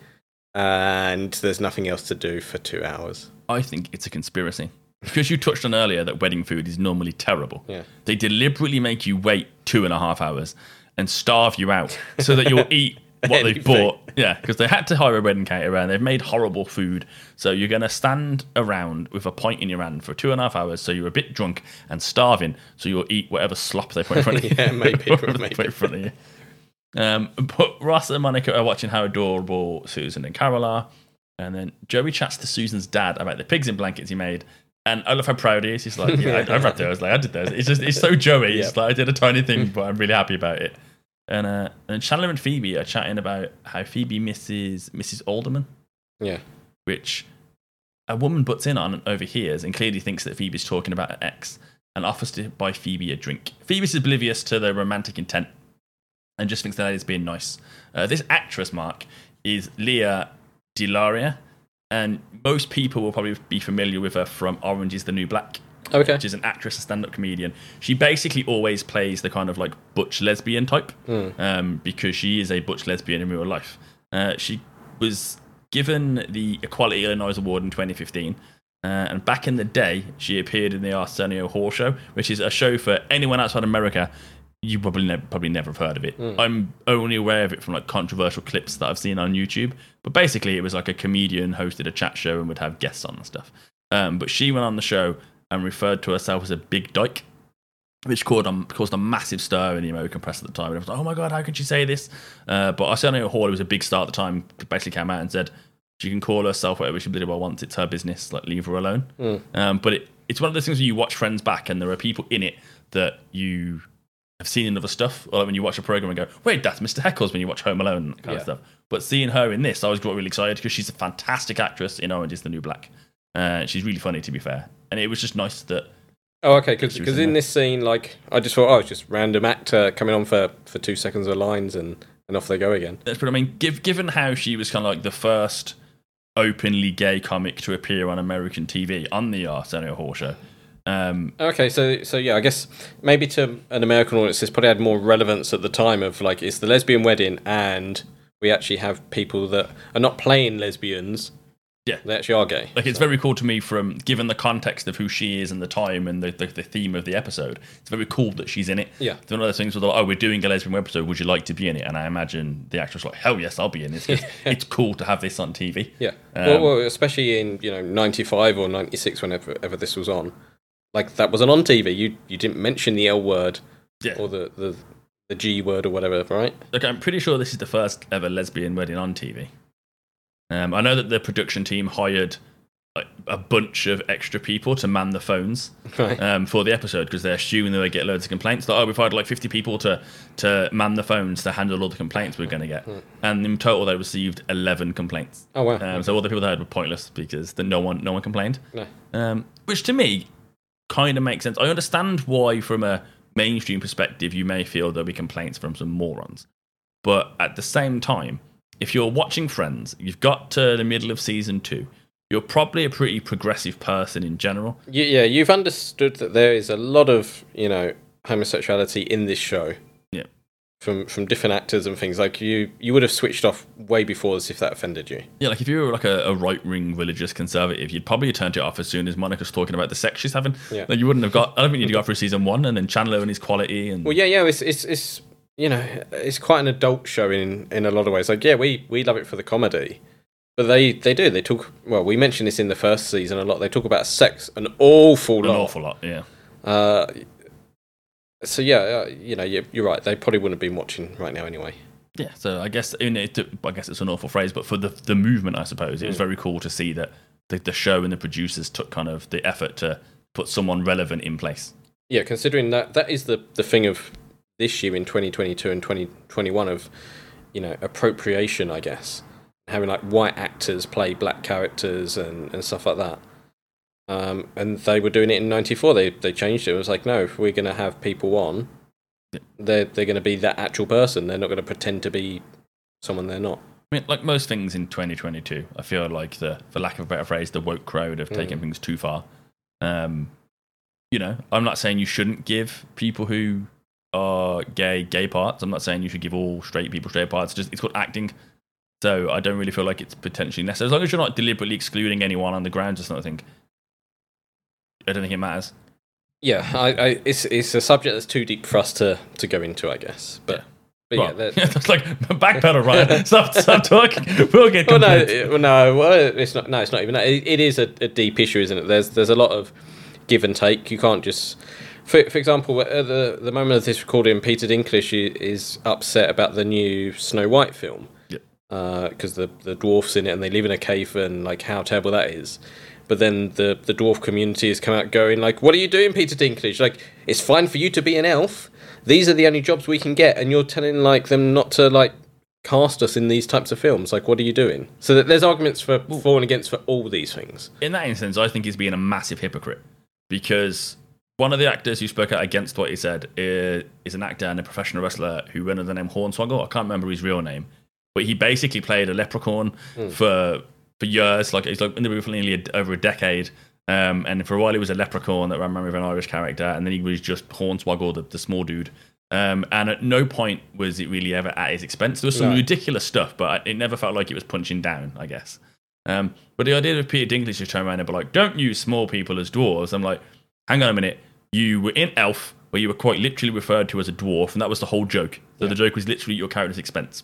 and there's nothing else to do for two hours. I think it's a conspiracy. Because you touched on earlier that wedding food is normally terrible. Yeah. They deliberately make you wait two and a half hours and starve you out so that you'll eat what they bought. Yeah, because they had to hire a wedding caterer and they've made horrible food. So you're going to stand around with a pint in your hand for two and a half hours so you're a bit drunk and starving so you'll eat whatever slop they put in front of you. Yeah, maybe, maybe. put in front of you. Um, but Ross and Monica are watching how adorable Susan and Carol are. And then Joey chats to Susan's dad about the pigs in blankets he made. And I love how proud he is. He's like, Yeah, I, I read those. Like, I did those. It's just, it's so Joey. It's like, I did a tiny thing, but I'm really happy about it. And uh, and Chandler and Phoebe are chatting about how Phoebe misses Mrs. Adelman, Yeah. which a woman butts in on and overhears and clearly thinks that Phoebe's talking about her ex and offers to buy Phoebe a drink. Phoebe's is oblivious to the romantic intent and just thinks that is being nice. Uh, this actress, Mark, is Lea DeLaria, and most people will probably be familiar with her from Orange is the New Black. Okay. Which is an actress, a stand up comedian. She basically always plays the kind of like butch lesbian type Hmm. um, because she is a butch lesbian in real life. Uh, she was given the Equality Illinois Award in 2015. Uh, and back in the day, she appeared in the Arsenio Hall Show, which is a show for anyone outside America. You probably ne- probably never have heard of it. Mm. I'm only aware of it from like controversial clips that I've seen on YouTube. But basically, it was like a comedian hosted a chat show and would have guests on and stuff. Um, but she went on the show and referred to herself as a big dyke, which caused a, caused a massive stir in the American press at the time. And it was like, oh my god, how could she say this? Uh, but Arsenio Hall, it was a big star at the time, basically came out and said she can call herself whatever she bloody well wants. It's her business. Like leave her alone. Mm. Um, but it, it's one of those things where you watch Friends back and there are people in it that you have seen in other stuff, or like when you watch a program and go, wait, that's Mr. Heckles when you watch Home Alone, that kind Yeah. of stuff. But seeing her in this, I was got really excited because she's a fantastic actress in Orange is the New Black. Uh, she's really funny, to be fair. And it was just nice that. Oh, okay. Because in in this scene, like, I just thought, oh, it's just random actor coming on for, for two seconds of lines and, and off they go again. That's but I mean, give, given how she was kind of like the first openly gay comic to appear on American TV on the Arsenio Hall show. Um, Okay, so so yeah, I guess maybe to an American audience, this probably had more relevance at the time of like it's the lesbian wedding, and we actually have people that are not playing lesbians. Yeah, they actually are gay. Like it's very cool to me from given the context of who she is and the time and the, the, the theme of the episode. It's very cool that she's in it. Yeah. It's one of those things where they're like, oh, we're doing a lesbian episode. Would you like to be in it? And I imagine the actress like, hell yes, I'll be in this. 'cause it's cool to have this on TV. Yeah. Um, well, well, especially in you know '95 or '96, whenever ever this was on, like that wasn't on TV. You you didn't mention the L word, Yeah. or the the the G word or whatever, right? Look, I'm pretty sure this is the first ever lesbian wedding on TV. Um, I know that the production team hired like, a bunch of extra people to man the phones Right. um, for the episode because they're assuming that they get loads of complaints. Like, oh, we've hired like 50 people to to man the phones to handle all the complaints we're going to get, and in total they received 11 complaints. Oh, wow. Um, so all the people they had were pointless because the, no one no one complained. No. Um, which to me kind of makes sense. I understand why, from a mainstream perspective, you may feel there'll be complaints from some morons. But at the same time, if you're watching Friends, you've got to the middle of season two, you're probably a pretty progressive person in general. You, yeah, you've understood that there is a lot of you know homosexuality in this show. Yeah. From from different actors and things like you you would have switched off way before this if that offended you. Yeah, like if you were like a, a right wing religious conservative, you'd probably turned it off as soon as Monica's talking about the sex she's having. Yeah. Like you wouldn't have got. I don't think you'd go through season one and then Chandler and his quality and Well, yeah, yeah, it's it's it's you know it's quite an adult show in in a lot of ways. Like, yeah, we we love it for the comedy, but they they do they talk. Well, we mentioned this in the first season a lot. They talk about sex an awful an lot. An awful lot. Yeah. Uh, so yeah, uh, you know, you're, you're right. They probably wouldn't have been watching right now anyway. Yeah, so I guess know, it, I guess it's an awful phrase, but for the the movement, I suppose it was Mm. very cool to see that the, the show and the producers took kind of the effort to put someone relevant in place. Yeah, considering that that is the the thing of this year in 2022 and 2021 of you know appropriation, I guess, having like white actors play black characters and and stuff like that. Um, and they were doing it in '94. They they changed it. It was like, no, if we're going to have people on, they're they're going to be that actual person. They're not going to pretend to be someone they're not. I mean, like most things in 2022, I feel like the, for lack of a better phrase, the woke crowd have taken Mm. things too far. Um, you know, I'm not saying you shouldn't give people who are gay gay parts. I'm not saying you should give all straight people straight parts. Just it's called acting. So I don't really feel like it's potentially necessary. As long as you're not deliberately excluding anyone on the grounds or something, I don't think it matters. Yeah, I, I, it's it's a subject that's too deep for us to, to go into, I guess. But, but yeah, Well, that- that's like backpedal, Ryan. stop, stop talking. We'll get well, no, it- well, no, well, it's not. No, it's not even that. It, it is a, a deep issue, isn't it? There's there's a lot of give and take. You can't just, for for example, at the the moment of this recording, Peter Dinklage is upset about the new Snow White film. Because uh, the the dwarfs in it and they live in a cave and like how terrible that is. But then the the dwarf community has come out going like, "What are you doing, Peter Dinklage? Like, it's fine for you to be an elf. These are the only jobs we can get, and you're telling like them not to like cast us in these types of films. Like, what are you doing? So that there's arguments for for and against for all these things. in that instance, I think he's being a massive hypocrite because one of the actors who spoke out against what he said is, is an actor and a professional wrestler who went under the name Hornswoggle. I can't remember his real name, but he basically played a leprechaun Hmm. for for years. Like he's like in the movie for nearly a, over a decade. Um, and for a while he was a leprechaun that ran around with an Irish character, and then he was just Hornswoggle, the, the small dude. Um, and at no point was it really ever at his expense. There was some No. ridiculous stuff, but it never felt like it was punching down. I guess. Um, but the idea of Peter Dinklage just turn around and be like, "Don't use small people as dwarves." I'm like, "Hang on a minute. You were in Elf, where you were quite literally referred to as a dwarf, and that was the whole joke. So the joke was literally your character's expense.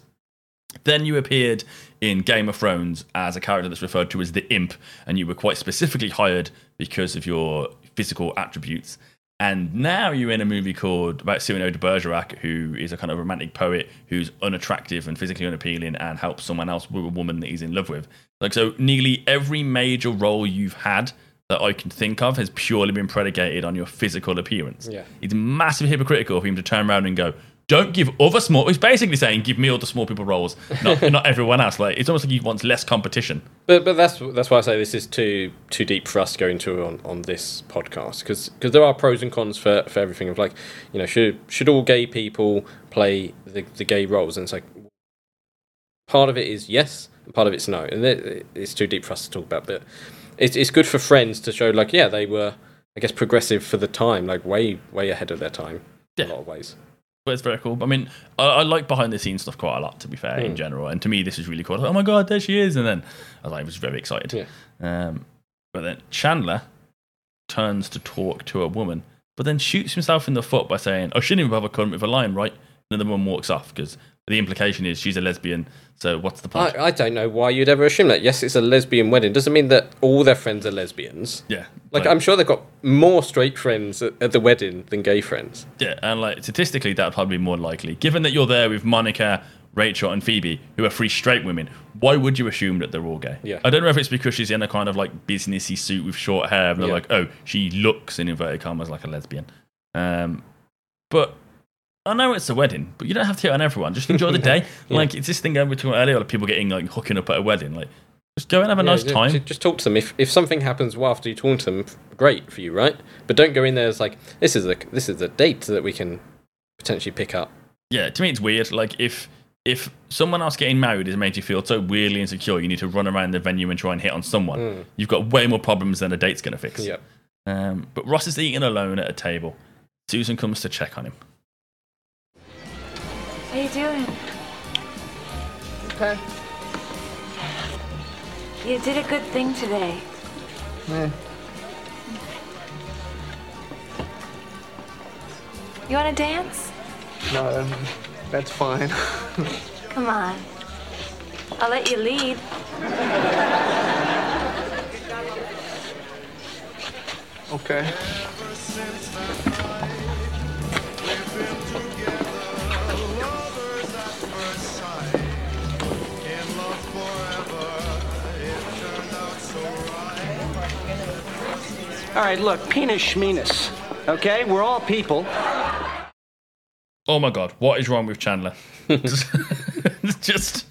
Then you appeared in Game of Thrones as a character that's referred to as the Imp, and you were quite specifically hired because of your physical attributes. And now you're in a movie called about Cyrano de Bergerac, who is a kind of romantic poet who's unattractive and physically unappealing and helps someone else with a woman that he's in love with. Like so, nearly every major role you've had that I can think of has purely been predicated on your physical appearance. Yeah. It's massive hypocritical for him to turn around and go, "Don't give other small." He's basically saying, "Give me all the small people roles, not not everyone else." Like it's almost like he wants less competition. But but that's that's why I say this is too too deep for us to go into on, on this podcast because there are pros and cons for, for everything of like you know should should all gay people play the, the gay roles and it's like part of it is yes part of it's no and it, it's too deep for us to talk about but it's it's good for friends to show like yeah they were I guess progressive for the time like way way ahead of their time in a lot of ways. But it's very cool. I mean, I, I like behind the scenes stuff quite a lot, to be fair, in Hmm. general. And to me, this is really cool. Like, oh my god, there she is! And then I was like, I was very excited. Um, but then Chandler turns to talk to a woman, but then shoots himself in the foot by saying, "I shouldn't even bother coming with a line, right?" And then the woman walks off because the implication is she's a lesbian. So what's the point? I, I don't know why you'd ever assume that. Yes, it's a lesbian wedding. Doesn't mean that all their friends are lesbians. Yeah, Like, I'm sure they've got more straight friends at, at the wedding than gay friends. Yeah, and like statistically, that'd probably be more likely. Given that you're there with Monica, Rachel, and Phoebe, who are three straight women, why would you assume that they're all gay? Yeah. I don't know if it's because she's in a kind of like businessy suit with short hair, and they're Yeah. like, oh, she looks in inverted commas like a lesbian. Um, but I know it's a wedding, but you don't have to hit on everyone. Just enjoy the day. Yeah. Like it's this thing we were talking about earlier, like people getting like hooking up at a wedding. Like just go and have a Yeah, nice ju- time. Just talk to them. If if something happens well after you talk to them, great for you, right? But don't go in there as like this is a this is a date that we can potentially pick up. yeah, to me it's weird. Like if if someone else getting married has made you feel so weirdly insecure, you need to run around the venue and try and hit on someone. Mm. You've got way more problems than a date's gonna fix. Yep. Um, but Ross is eating alone at a table. Susan comes to check on him. How you doing? Okay. You did a good thing today. Yeah. You want to dance? No, um, that's fine. Come on. I'll let you lead. okay. All right, look, penis schmenis. Okay, we're all people. Oh my god, what is wrong with Chandler? it's just,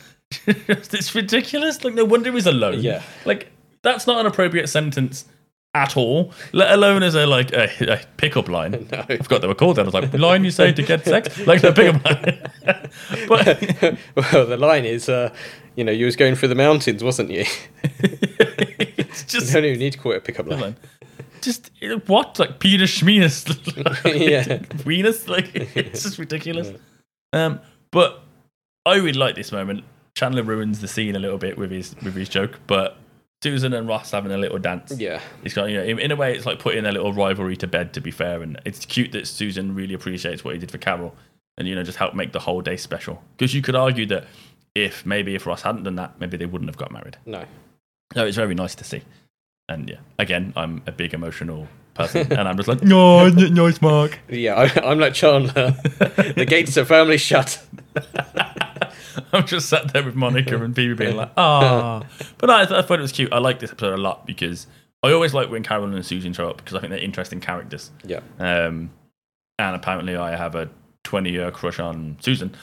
just it's ridiculous. Like no wonder he's alone. Yeah. Like that's not an appropriate sentence at all. Let alone as a like a, a pickup line. No. I forgot they were called that. I was like, line you say to get sex? Like a pickup line. but well, the line is, uh, you know, you was going through the mountains, wasn't you? it's just you don't even need to call it a pickup line. Just what like Peter Schmeenus, Yeah. Venus, like it's just ridiculous. Um, but I really like this moment. Chandler ruins the scene a little bit with his with his joke, but Susan and Ross having a little dance. Yeah. It's got you know in, in a way it's like putting a little rivalry to bed. To be fair, and it's cute that Susan really appreciates what he did for Carol, and you know just help make the whole day special. Because you could argue that if maybe if Ross hadn't done that, maybe they wouldn't have got married. No. So it's very nice to see. And yeah, again, I'm a big emotional person, and I'm just like, no, nice, Mark. Yeah, I, I'm like Chandler. the gates are firmly shut. I'm just sat there with Monica and Phoebe being like, ah. But I, I thought it was cute. I like this episode a lot because I always like when Carol and Susan show up because I think they're interesting characters. Yeah. Um, and apparently I have a 20 year crush on Susan.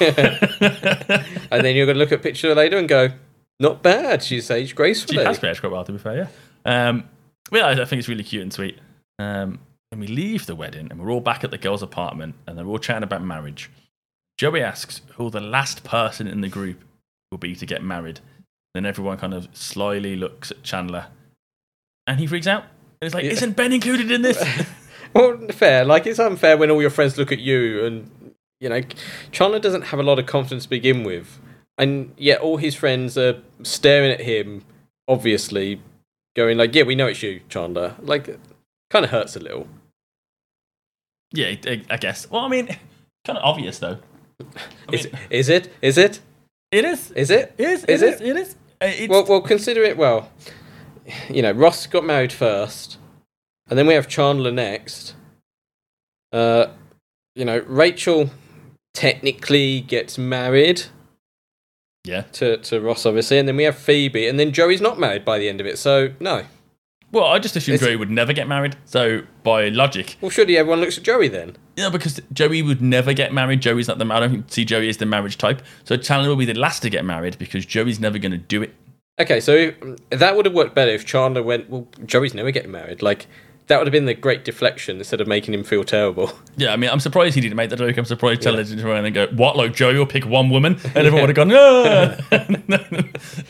and then you're going to look at a picture later and go, not bad. She's aged She has aged quite well, to be fair, yeah. Um, yeah, I, I think it's really cute and sweet. Um, and we leave the wedding and we're all back at the girls' apartment and they're all chatting about marriage. Joey asks who the last person in the group will be to get married. Then everyone kind of slyly looks at Chandler and he freaks out. And he's like, Yeah. Isn't Ben included in this? Well, fair. Like, it's unfair when all your friends look at you and, you know, Chandler doesn't have a lot of confidence to begin with. And yet all his friends are staring at him, obviously, going like, yeah, we know it's you, Chandler. Like, kind of hurts a little. yeah, I, guess. Well, I mean, kind of obvious though. I Is, mean, is it? Is it? it is. Is it? It is. Is it is. it? It is. Uh, Well, well, consider it. Well, you know, Ross got married first, and then we have Chandler next. Uh, you know, Rachel technically gets married yeah. to to Ross, obviously, and then we have Phoebe, and then Joey's not married by the end of it. So no. Well, I just assumed It's- Joey would never get married. So by logic, Well, surely everyone looks at Joey then. Yeah, because Joey would never get married. Joey's not the I don't see Joey as the marriage type. So Chandler will be the last to get married because Joey's never going to do it. Okay, so if, that would have worked better if Chandler went. Well, Joey's never getting married. Like that would have been the great deflection instead of making him feel terrible. Yeah, I mean, I'm surprised he didn't make that joke. I'm surprised didn't turn around and go, "What? Like Joe? You'll pick one woman?" And everyone would have gone, "No." Ah!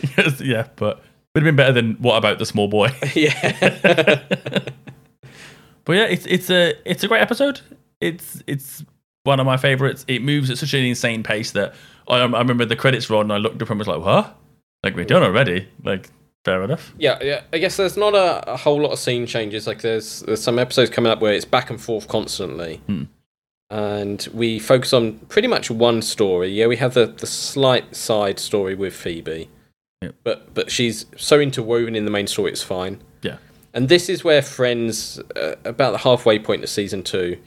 Yes, yeah, but would have been better than what about the small boy? yeah. But yeah, it's it's a it's a great episode. It's it's one of my favorites. It moves at such an insane pace that I, I remember the credits rolled and I looked up and was like, "What? Like we're done already?" Like fair enough. Yeah, yeah. I guess there's not a, a whole lot of scene changes. Like there's there's some episodes coming up where it's back and forth constantly, Hmm. and we focus on pretty much one story. Yeah, we have the the slight side story with Phoebe, Yep. but but she's so interwoven in the main story. It's fine. Yeah. And this is where Friends, uh, about the halfway point of season two,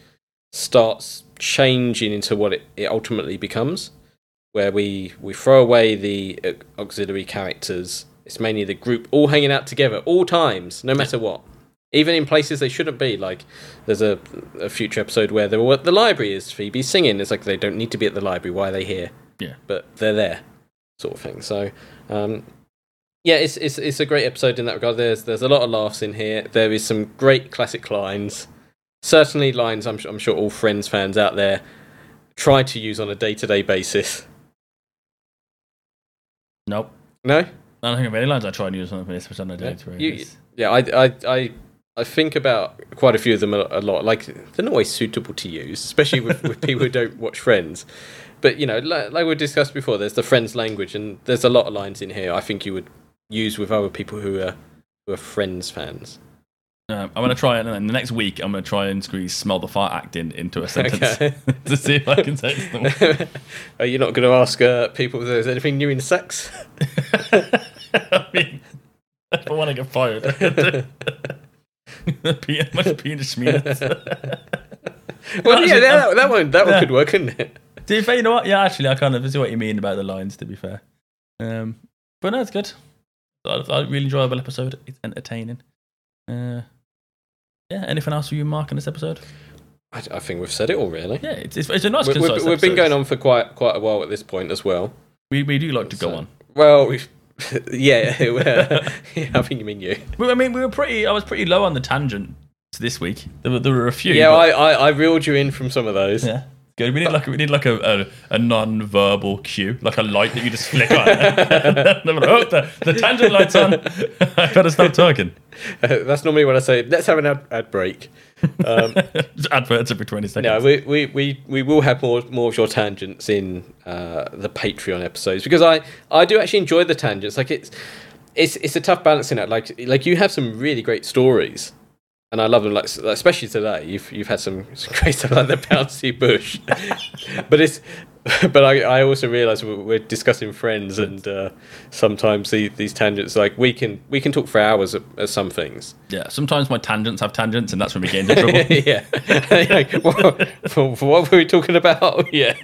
starts changing into what it, it ultimately becomes, where we, we throw away the uh, auxiliary characters. It's mainly the group all hanging out together, all times, no matter what. Even in places they shouldn't be. Like, there's a, a future episode where they're all at the library is Phoebe singing. It's like they don't need to be at the library. Why are they here? Yeah. But they're there, sort of thing. So, um, yeah, it's, it's it's a great episode in that regard. There's there's a lot of laughs in here. There is some great classic lines. Certainly lines I'm I'm sure all Friends fans out there try to use on a day to day basis. Nope. No. I don't think of any lines I try and use on this episode. I Yeah, do. you, yeah I, I I I think about quite a few of them a, a lot. Like they're not always suitable to use, especially with, with people who don't watch Friends. But you know, like, like we discussed before, there's the Friends language, and there's a lot of lines in here I think you would use with other people who are who are Friends fans. Um, I'm gonna try and then the next week I'm gonna try and squeeze "smell the fart" acting into a sentence Okay. to see if I can say them. are you not going to ask uh, people if there's anything new in sex? I mean, I want to get fired, much Peter Schmiedes. well, yeah, that, that one that one could work, couldn't it? To be fair, you know what? Yeah, actually, I kind of see what you mean about the lines. To be fair, um, but no, it's good. I, I really enjoyable episode. It's entertaining. Uh, yeah. Anything else for you, Mark, in this episode? I, I think we've said it all, really. Yeah, it's it's, it's a nice. we, We've, we've been going on for quite quite a while at this point as well. We we do like to go on. Well, we've, yeah, we're- I think you mean you. I mean, we were pretty. I was pretty low on the tangent this week. There were, there were a few. Yeah, but- I, I, I reeled you in from some of those. Yeah. Good. We need like we need like a, a, a non-verbal cue, like a light that you just flick on. oh, the, the tangent light's on. I better stop talking. Uh, that's normally when I say, let's have an ad, ad break. Um, Adverts every twenty seconds. no, we, we, we, we will have more more of your tangents in uh, the Patreon episodes because I, I do actually enjoy the tangents. Like it's it's it's a tough balancing act. Like like you have some really great stories, and I love them. Like especially today, you've you've had some, some great stuff like the bouncy bush, but it's. But I, I also realise we're, discussing friends, and uh, sometimes the, these tangents, like we can we can talk for hours at, at some things. Yeah, sometimes my tangents have tangents, and that's when we get into trouble. yeah. like, what, what were we talking about? Yeah.